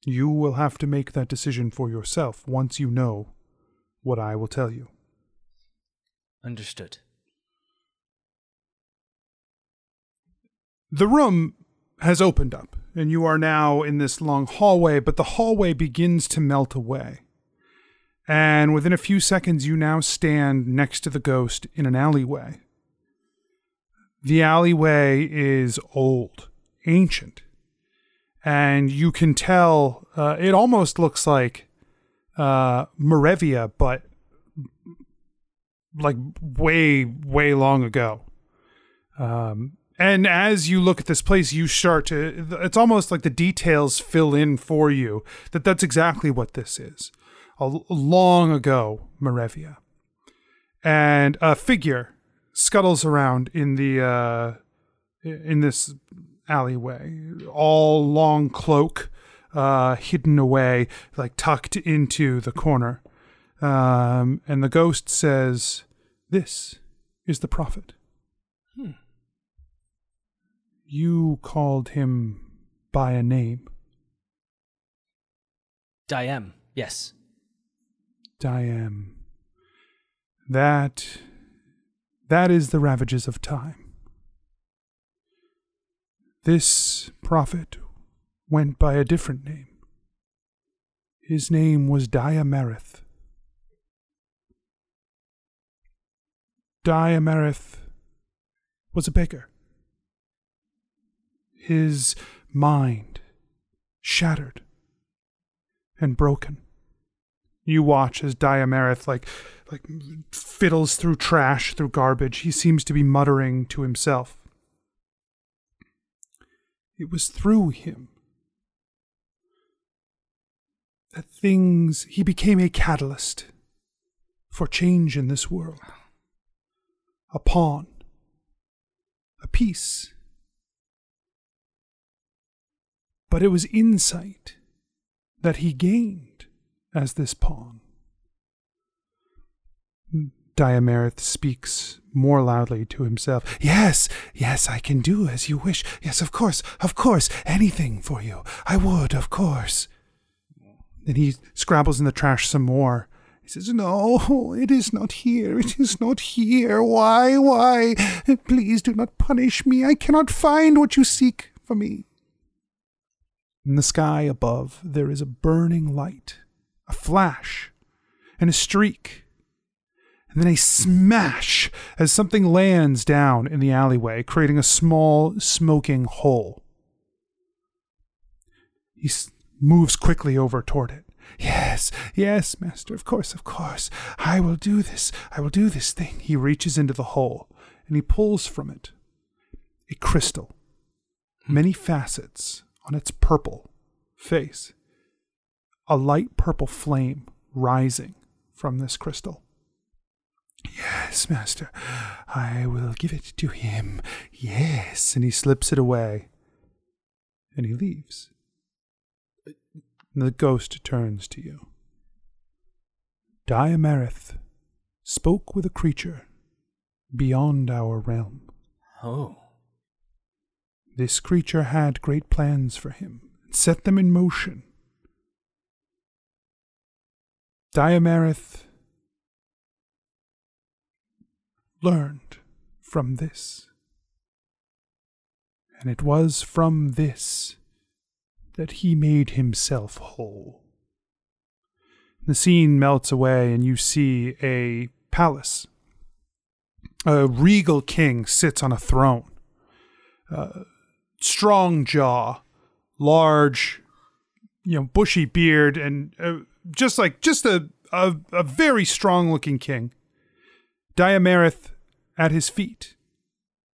You will have to make that decision for yourself once you know what I will tell you. Understood. The room has opened up, and you are now in this long hallway, but the hallway begins to melt away. And within a few seconds, you now stand next to the ghost in an alleyway. The alleyway is old, ancient, and you can tell uh, it almost looks like uh, Moravia, but like way, way long ago. Um, and as you look at this place, you start to, it's almost like the details fill in for you that that's exactly what this is. A long ago, Moravia. And a figure scuttles around in the, uh, in this alleyway, all long cloak, uh, hidden away, like tucked into the corner. Um, and the ghost says, This is the prophet. You called him by a name, Diam. Yes. Diam. That. that is the ravages of time. This prophet went by a different name. His name was Diamarith. Diamarith was a beggar. His mind shattered and broken. You watch as Diamarith like like fiddles through trash, through garbage. He seems to be muttering to himself. It was through him that things he became a catalyst for change in this world. A pawn. A piece. But it was insight that he gained as this pawn. Diamarith speaks more loudly to himself. Yes, yes, I can do as you wish. Yes, of course, of course, anything for you. I would, of course. Then he scrabbles in the trash some more. He says, No, it is not here. It is not here. Why, why? Please do not punish me. I cannot find what you seek for me. In the sky above, there is a burning light, a flash and a streak, and then a smash as something lands down in the alleyway, creating a small, smoking hole. He s- moves quickly over toward it. Yes, yes, master, of course, of course. I will do this. I will do this thing. He reaches into the hole and he pulls from it a crystal, many facets on its purple face, a light purple flame rising from this crystal. Yes, master, I will give it to him. Yes, and he slips it away and he leaves. And the ghost turns to you. Diamarith spoke with a creature beyond our realm. Oh. This creature had great plans for him and set them in motion. Diamarith learned from this. And it was from this that he made himself whole. The scene melts away, and you see a palace. A regal king sits on a throne. Uh, strong jaw, large, you know, bushy beard, and uh, just like just a, a a very strong looking king. Diamarith at his feet,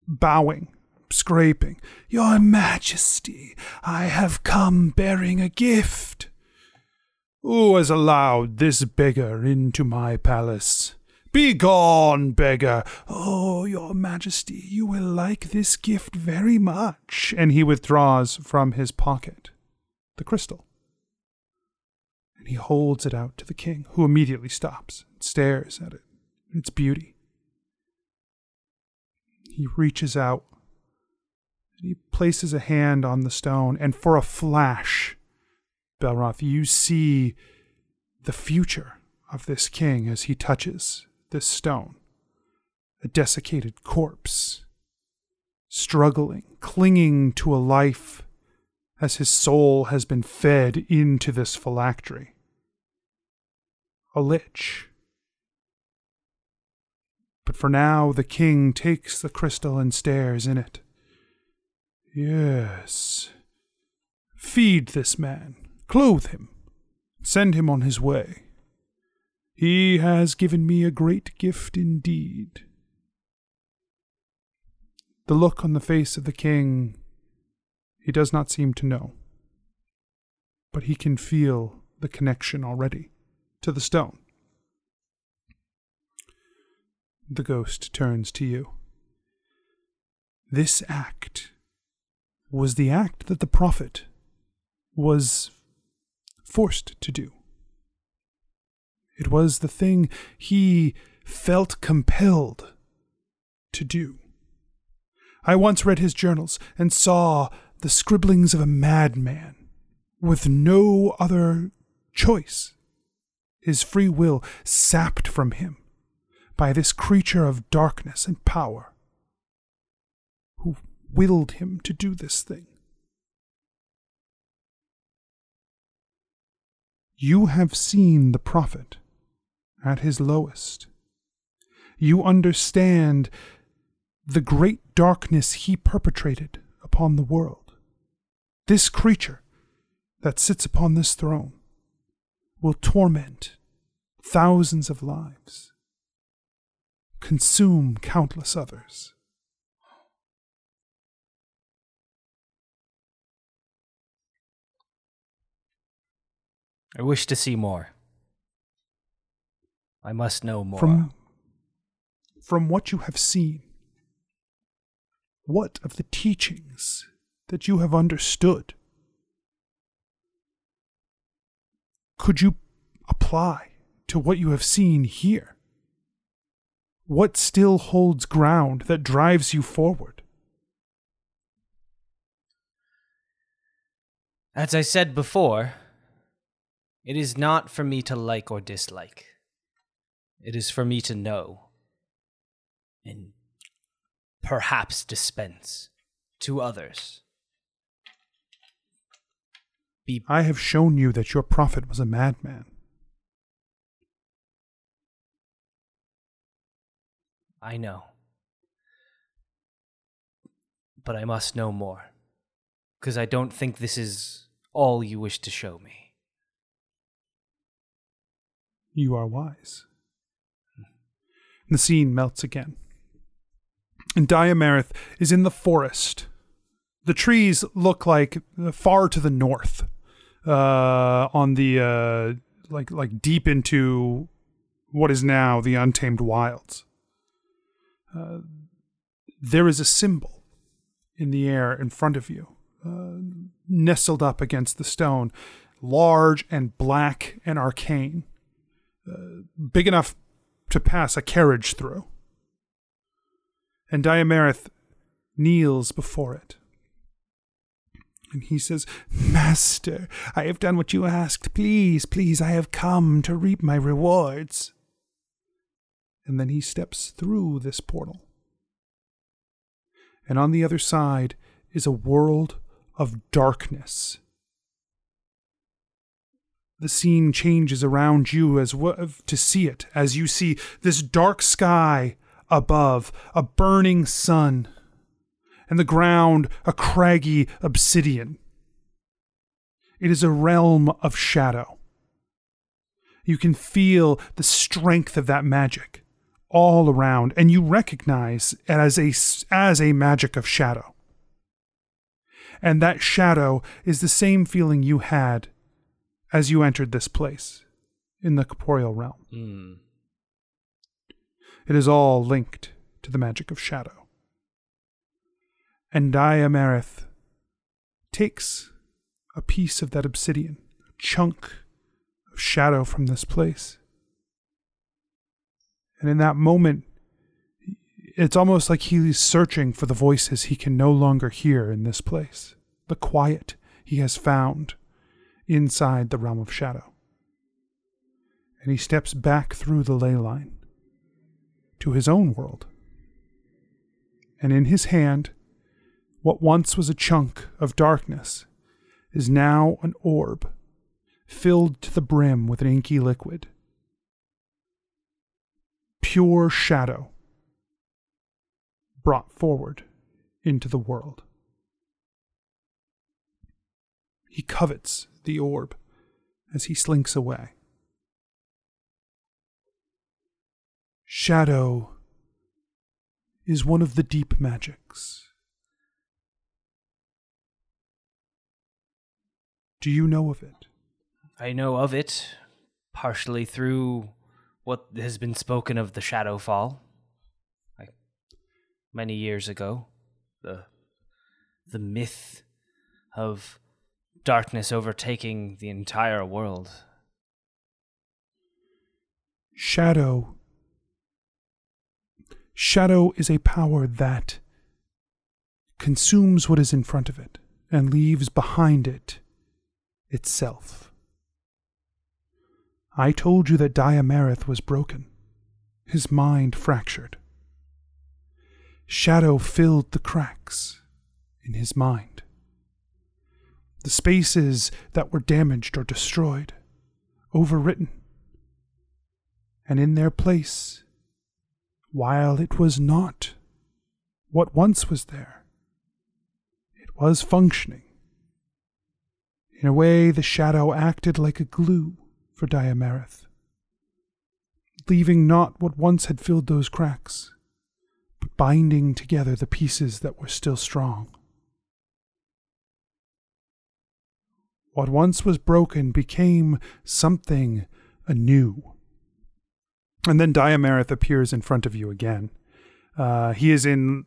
bowing, scraping. Your Majesty, I have come bearing a gift. Who has allowed this beggar into my palace? Begone, beggar! Oh, your majesty, you will like this gift very much. And he withdraws from his pocket the crystal. And he holds it out to the king, who immediately stops and stares at it and its beauty. He reaches out and he places a hand on the stone, and for a flash, Belroth, you see the future of this king as he touches this stone. A desiccated corpse, struggling, clinging to a life as his soul has been fed into this phylactery. A lich. But for now, the king takes the crystal and stares in it. Yes. Feed this man, clothe him, send him on his way. He has given me a great gift indeed. The look on the face of the king he does not seem to know, but he can feel the connection already to the stone. The ghost turns to you. This act was the act that the prophet was forced to do. It was the thing he felt compelled to do. I once read his journals and saw the scribblings of a madman with no other choice, his free will sapped from him by this creature of darkness and power who willed him to do this thing. You have seen the prophet at his lowest. You understand the great darkness he perpetrated upon the world. This creature that sits upon this throne will torment thousands of lives, consume countless others. I wish to see more. I must know more. From, from what you have seen, what of the teachings that you have understood could you apply to what you have seen here? What still holds ground that drives you forward? As I said before, it is not for me to like or dislike. It is for me to know and perhaps dispense to others be. I have shown you that your prophet was a madman. I know. But I must know more. Because I don't think this is all you wish to show me. You are wise. And the scene melts again. And Diamarith is in the forest the trees look like far to the north, uh, on the uh, like like deep into what is now the untamed wilds. Uh, there is a symbol in the air in front of you, uh, nestled up against the stone, large and black and arcane, uh, big enough to pass a carriage through. And Diamarith kneels before it. And he says, Master, I have done what you asked. Please, please, I have come to reap my rewards. And then he steps through this portal. And on the other side is a world of darkness. The scene changes around you as well to see it, as you see this dark sky above, a burning sun, and the ground a craggy obsidian. It is a realm of shadow. You can feel the strength of that magic all around, and you recognize it as a, as a magic of shadow. And that shadow is the same feeling you had as you entered this place in the corporeal realm. Hmm. It is all linked to the magic of shadow. And Diamarith takes a piece of that obsidian, a chunk of shadow from this place. And in that moment, it's almost like he's searching for the voices he can no longer hear in this place, the quiet he has found inside the realm of shadow. And he steps back through the ley line to his own world. And in his hand, what once was a chunk of darkness is now an orb filled to the brim with an inky liquid. Pure shadow brought forward into the world. He covets the orb as he slinks away. Shadow is one of the deep magics. Do you know of it? I know of it, partially through what has been spoken of the Shadowfall, like many years ago. The the myth of darkness overtaking the entire world. Shadow. Shadow is a power that consumes what is in front of it and leaves behind it itself. I told you that Diamarith was broken, his mind fractured. Shadow filled the cracks in his mind. The spaces that were damaged or destroyed, overwritten, and in their place, while it was not what once was there, it was functioning. In a way, the shadow acted like a glue for Diamarith, leaving not what once had filled those cracks, but binding together the pieces that were still strong. What once was broken became something anew. And then Diamarith appears in front of you again. Uh, he is in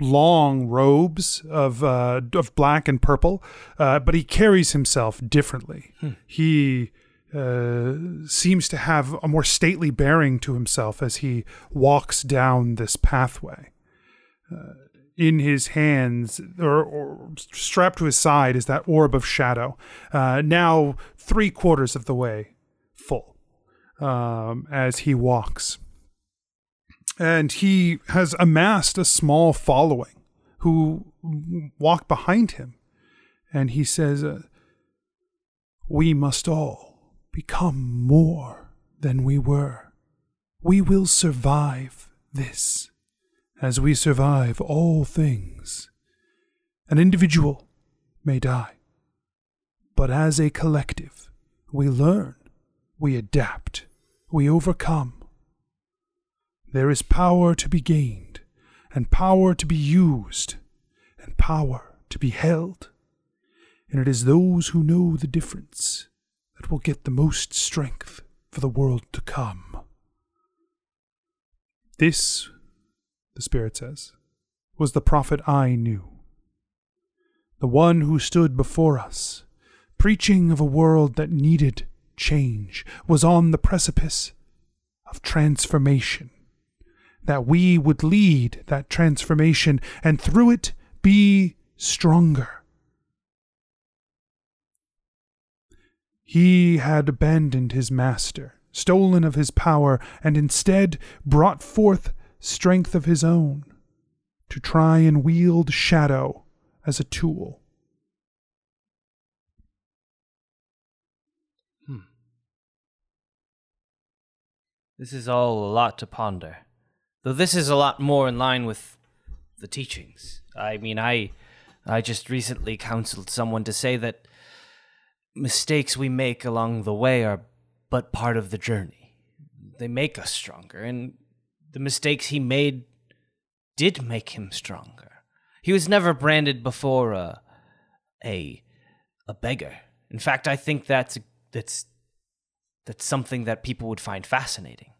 long robes of uh, of black and purple, uh, but he carries himself differently. He uh, seems to have a more stately bearing to himself as he walks down this pathway. Uh, in his hands, or, or strapped to his side, is that orb of shadow, uh, now three quarters of the way full um, as he walks. And he has amassed a small following who walk behind him. And he says, uh, We must all become more than we were. We will survive this as we survive all things. An individual may die, but as a collective, we learn, we adapt, we overcome. There is power to be gained, and power to be used, and power to be held. And it is those who know the difference that will get the most strength for the world to come. This, the Spirit says, was the prophet I knew. The one who stood before us, preaching of a world that needed change, was on the precipice of transformation. That we would lead that transformation and through it be stronger. He had abandoned his master, stolen of his power, and instead brought forth strength of his own to try and wield shadow as a tool. Hmm. This is all a lot to ponder. Though this is a lot more in line with the teachings. I mean, I I just recently counseled someone to say that mistakes we make along the way are but part of the journey. They make us stronger, and the mistakes he made did make him stronger. He was never branded before a a a beggar. In fact, I think that's that's that's something that people would find fascinating.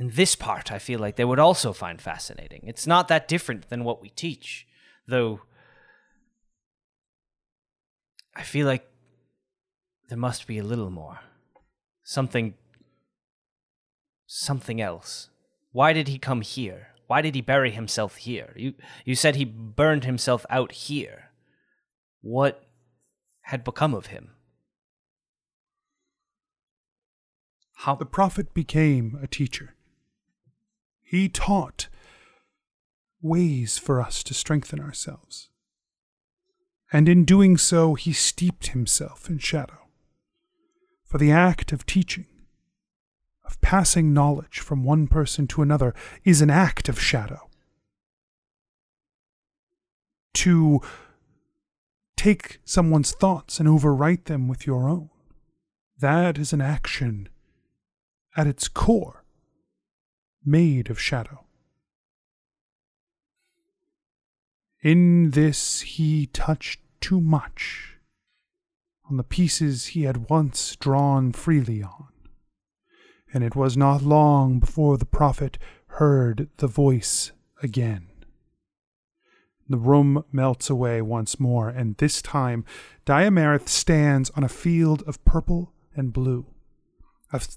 And this part I feel like they would also find fascinating. It's not that different than what we teach, though I feel like there must be a little more. Something something else. Why did he come here? Why did he bury himself here? You you said he burned himself out here. What had become of him? How The prophet became a teacher. He taught ways for us to strengthen ourselves. And in doing so, he steeped himself in shadow. For the act of teaching, of passing knowledge from one person to another, is an act of shadow. To take someone's thoughts and overwrite them with your own, that is an action at its core made of shadow. In this he touched too much on the pieces he had once drawn freely on, and it was not long before the prophet heard the voice again. The room melts away once more, and this time Diamarith stands on a field of purple and blue,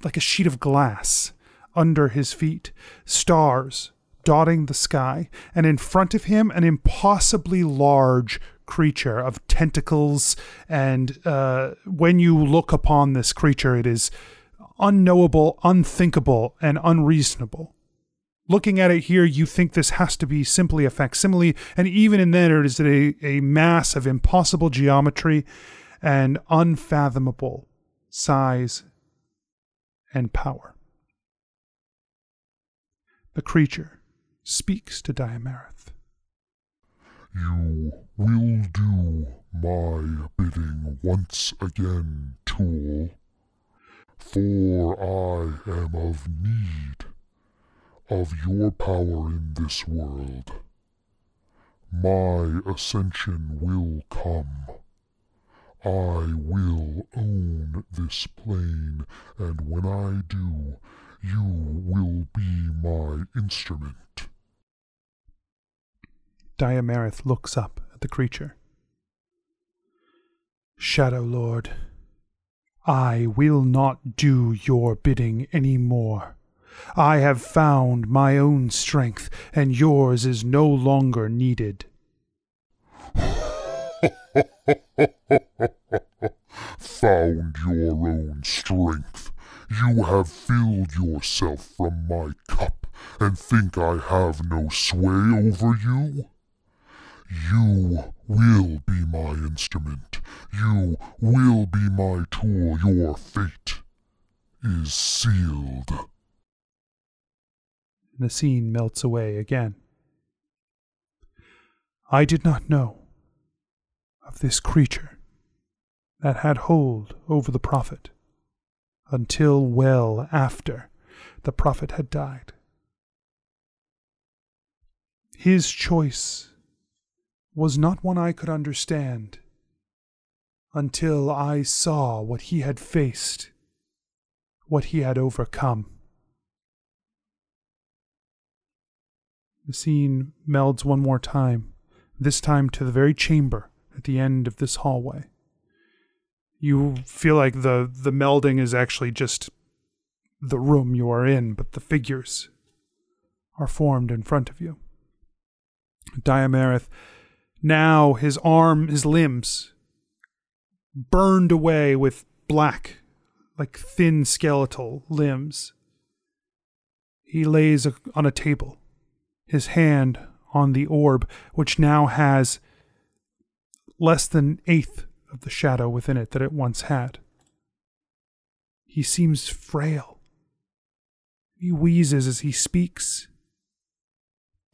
like a sheet of glass under his feet, stars dotting the sky, and in front of him, an impossibly large creature of tentacles. And uh, when you look upon this creature, it is unknowable, unthinkable, and unreasonable. Looking at it here, you think this has to be simply a facsimile, and even in there, it is a, a mass of impossible geometry and unfathomable size and power. The creature speaks to Diamarith. You will do my bidding once again, Tool, for I am of need of your power in this world. My ascension will come. I will own this plane, and when I do, you will be my instrument. Diamarith looks up at the creature. Shadow Lord, I will not do your bidding any more. I have found my own strength, and yours is no longer needed. Found your own strength. You have filled yourself from my cup and think I have no sway over you? You will be my instrument. You will be my tool. Your fate is sealed. the scene melts away again. I did not know of this creature that had hold over the prophet until well after the prophet had died. His choice was not one I could understand until I saw what he had faced, what he had overcome. The scene melds one more time, this time to the very chamber at the end of this hallway. You feel like the, the melding is actually just the room you are in, but the figures are formed in front of you. Diamarith, now his arm, his limbs, burned away with black, like thin skeletal limbs. He lays a, on a table, his hand on the orb, which now has less than eighth of the shadow within it that it once had. He seems frail. He wheezes as he speaks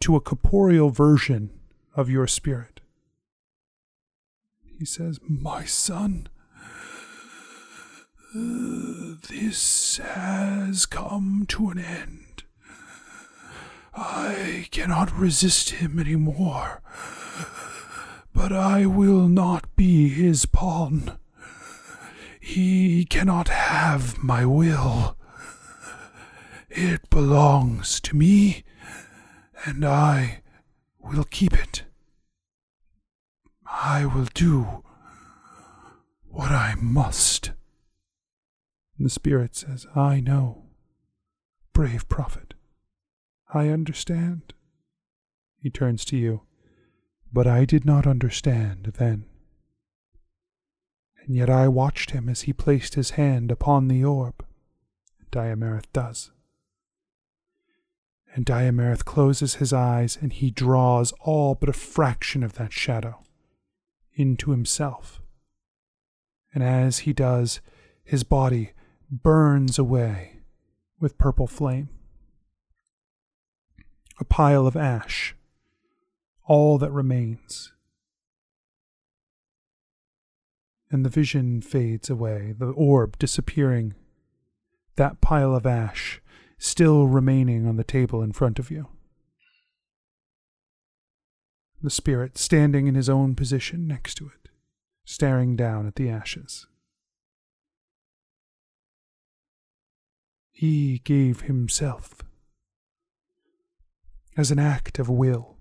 to a corporeal version of your spirit. He says, My son, this has come to an end. I cannot resist him any more, but I will not be his pawn. He cannot have my will. It belongs to me, and I will keep it. I will do what I must. And the Spirit says, I know, brave prophet. I understand. He turns to you, but I did not understand then. And yet I watched him as he placed his hand upon the orb. Diamarith does. And Diamarith closes his eyes and he draws all but a fraction of that shadow into himself. And as he does, his body burns away with purple flame. A pile of ash, all that remains. And the vision fades away, the orb disappearing, that pile of ash still remaining on the table in front of you the spirit standing in his own position next to it, staring down at the ashes. He gave himself as an act of will,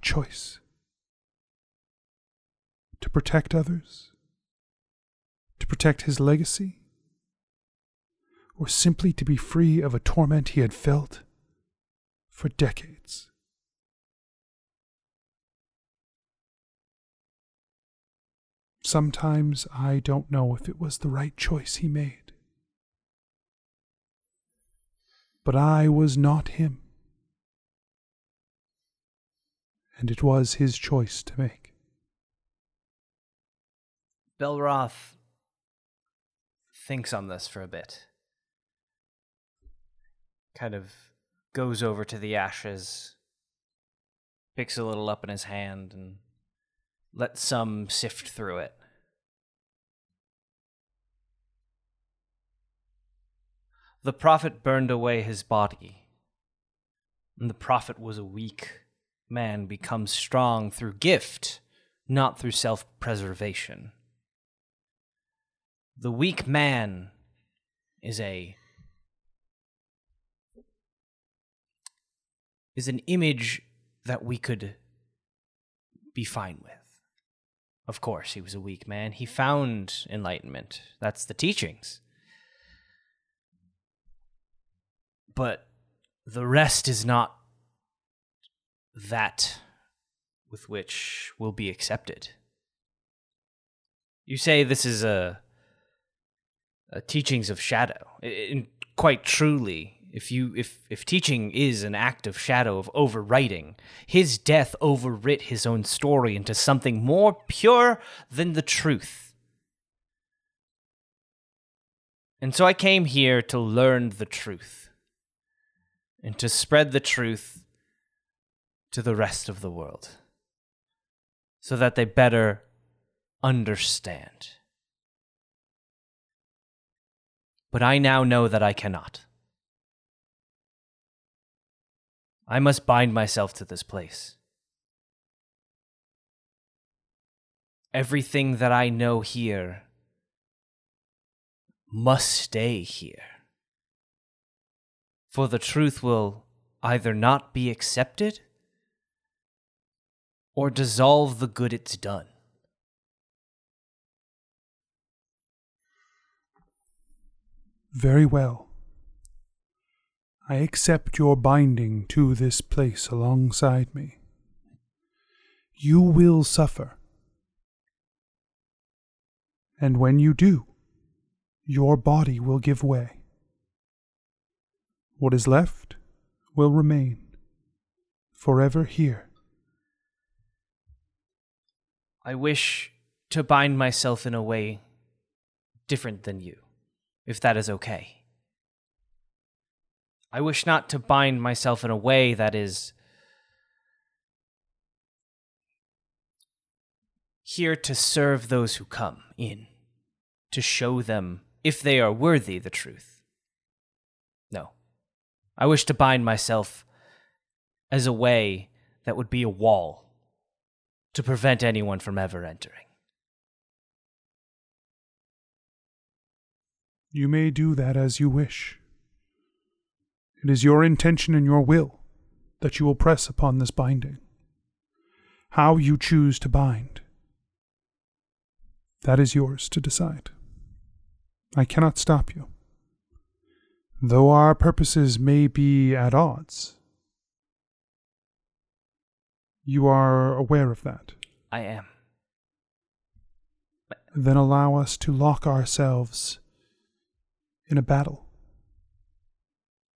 choice to protect others, to protect his legacy, or simply to be free of a torment he had felt for decades. Sometimes I don't know if it was the right choice he made. But I was not him. And it was his choice to make. Belroth thinks on this for a bit. Kind of goes over to the ashes, picks a little up in his hand, and lets some sift through it. The prophet burned away his body, and the prophet was a weak man becomes strong through gift, not through self preservation. The weak man is a is an image that we could be fine with. Of course, he was a weak man. He found enlightenment. That's the teachings. But the rest is not that with which will be accepted. You say this is a, a teachings of shadow. And quite truly, if you if if teaching is an act of shadow of overwriting, his death overwrit his own story into something more pure than the truth. And so I came here to learn the truth. and to spread the truth to the rest of the world so that they better understand. But I now know that I cannot. I must bind myself to this place. Everything that I know here must stay here. For the truth will either not be accepted or dissolve the good it's done. Very well. I accept your binding to this place alongside me. You will suffer. And when you do, your body will give way. What is left will remain forever here. I wish to bind myself in a way different than you, if that is okay. I wish not to bind myself in a way that is here to serve those who come in, to show them, if they are worthy, the truth. No. I wish to bind myself as a way that would be a wall to prevent anyone from ever entering. You may do that as you wish. It is your intention and your will that you will press upon this binding. How you choose to bind, that is yours to decide. I cannot stop you. Though our purposes may be at odds, you are aware of that. I am. Then allow us to lock ourselves in a battle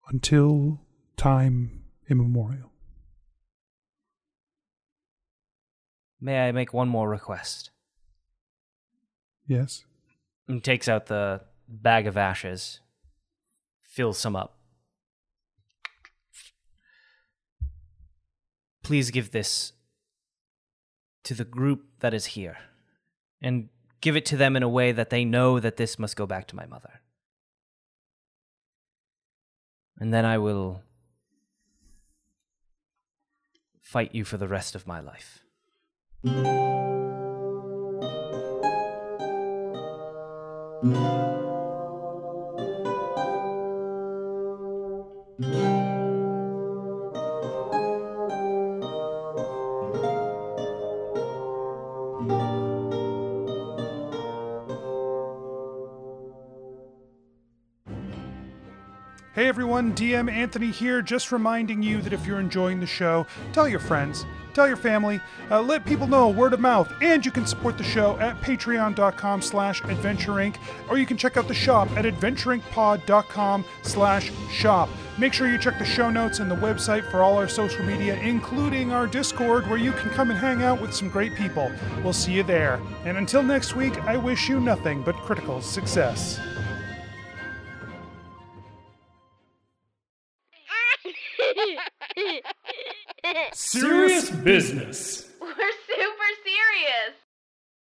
until time immemorial. May I make one more request? Yes? And takes out the bag of ashes, fills some up. Please give this to the group that is here, and give it to them in a way that they know that this must go back to my mother. And then I will fight you for the rest of my life. DM Anthony here, just reminding you that if you're enjoying the show, tell your friends, tell your family, uh, let people know word of mouth, and you can support the show at patreon.com slash adventureinc, or you can check out the shop at adventureincpod.com slash shop. Make sure you check the show notes and the website for all our social media, including our Discord, where you can come and hang out with some great people. We'll see you there. And until next week, I wish you nothing but critical success. Business.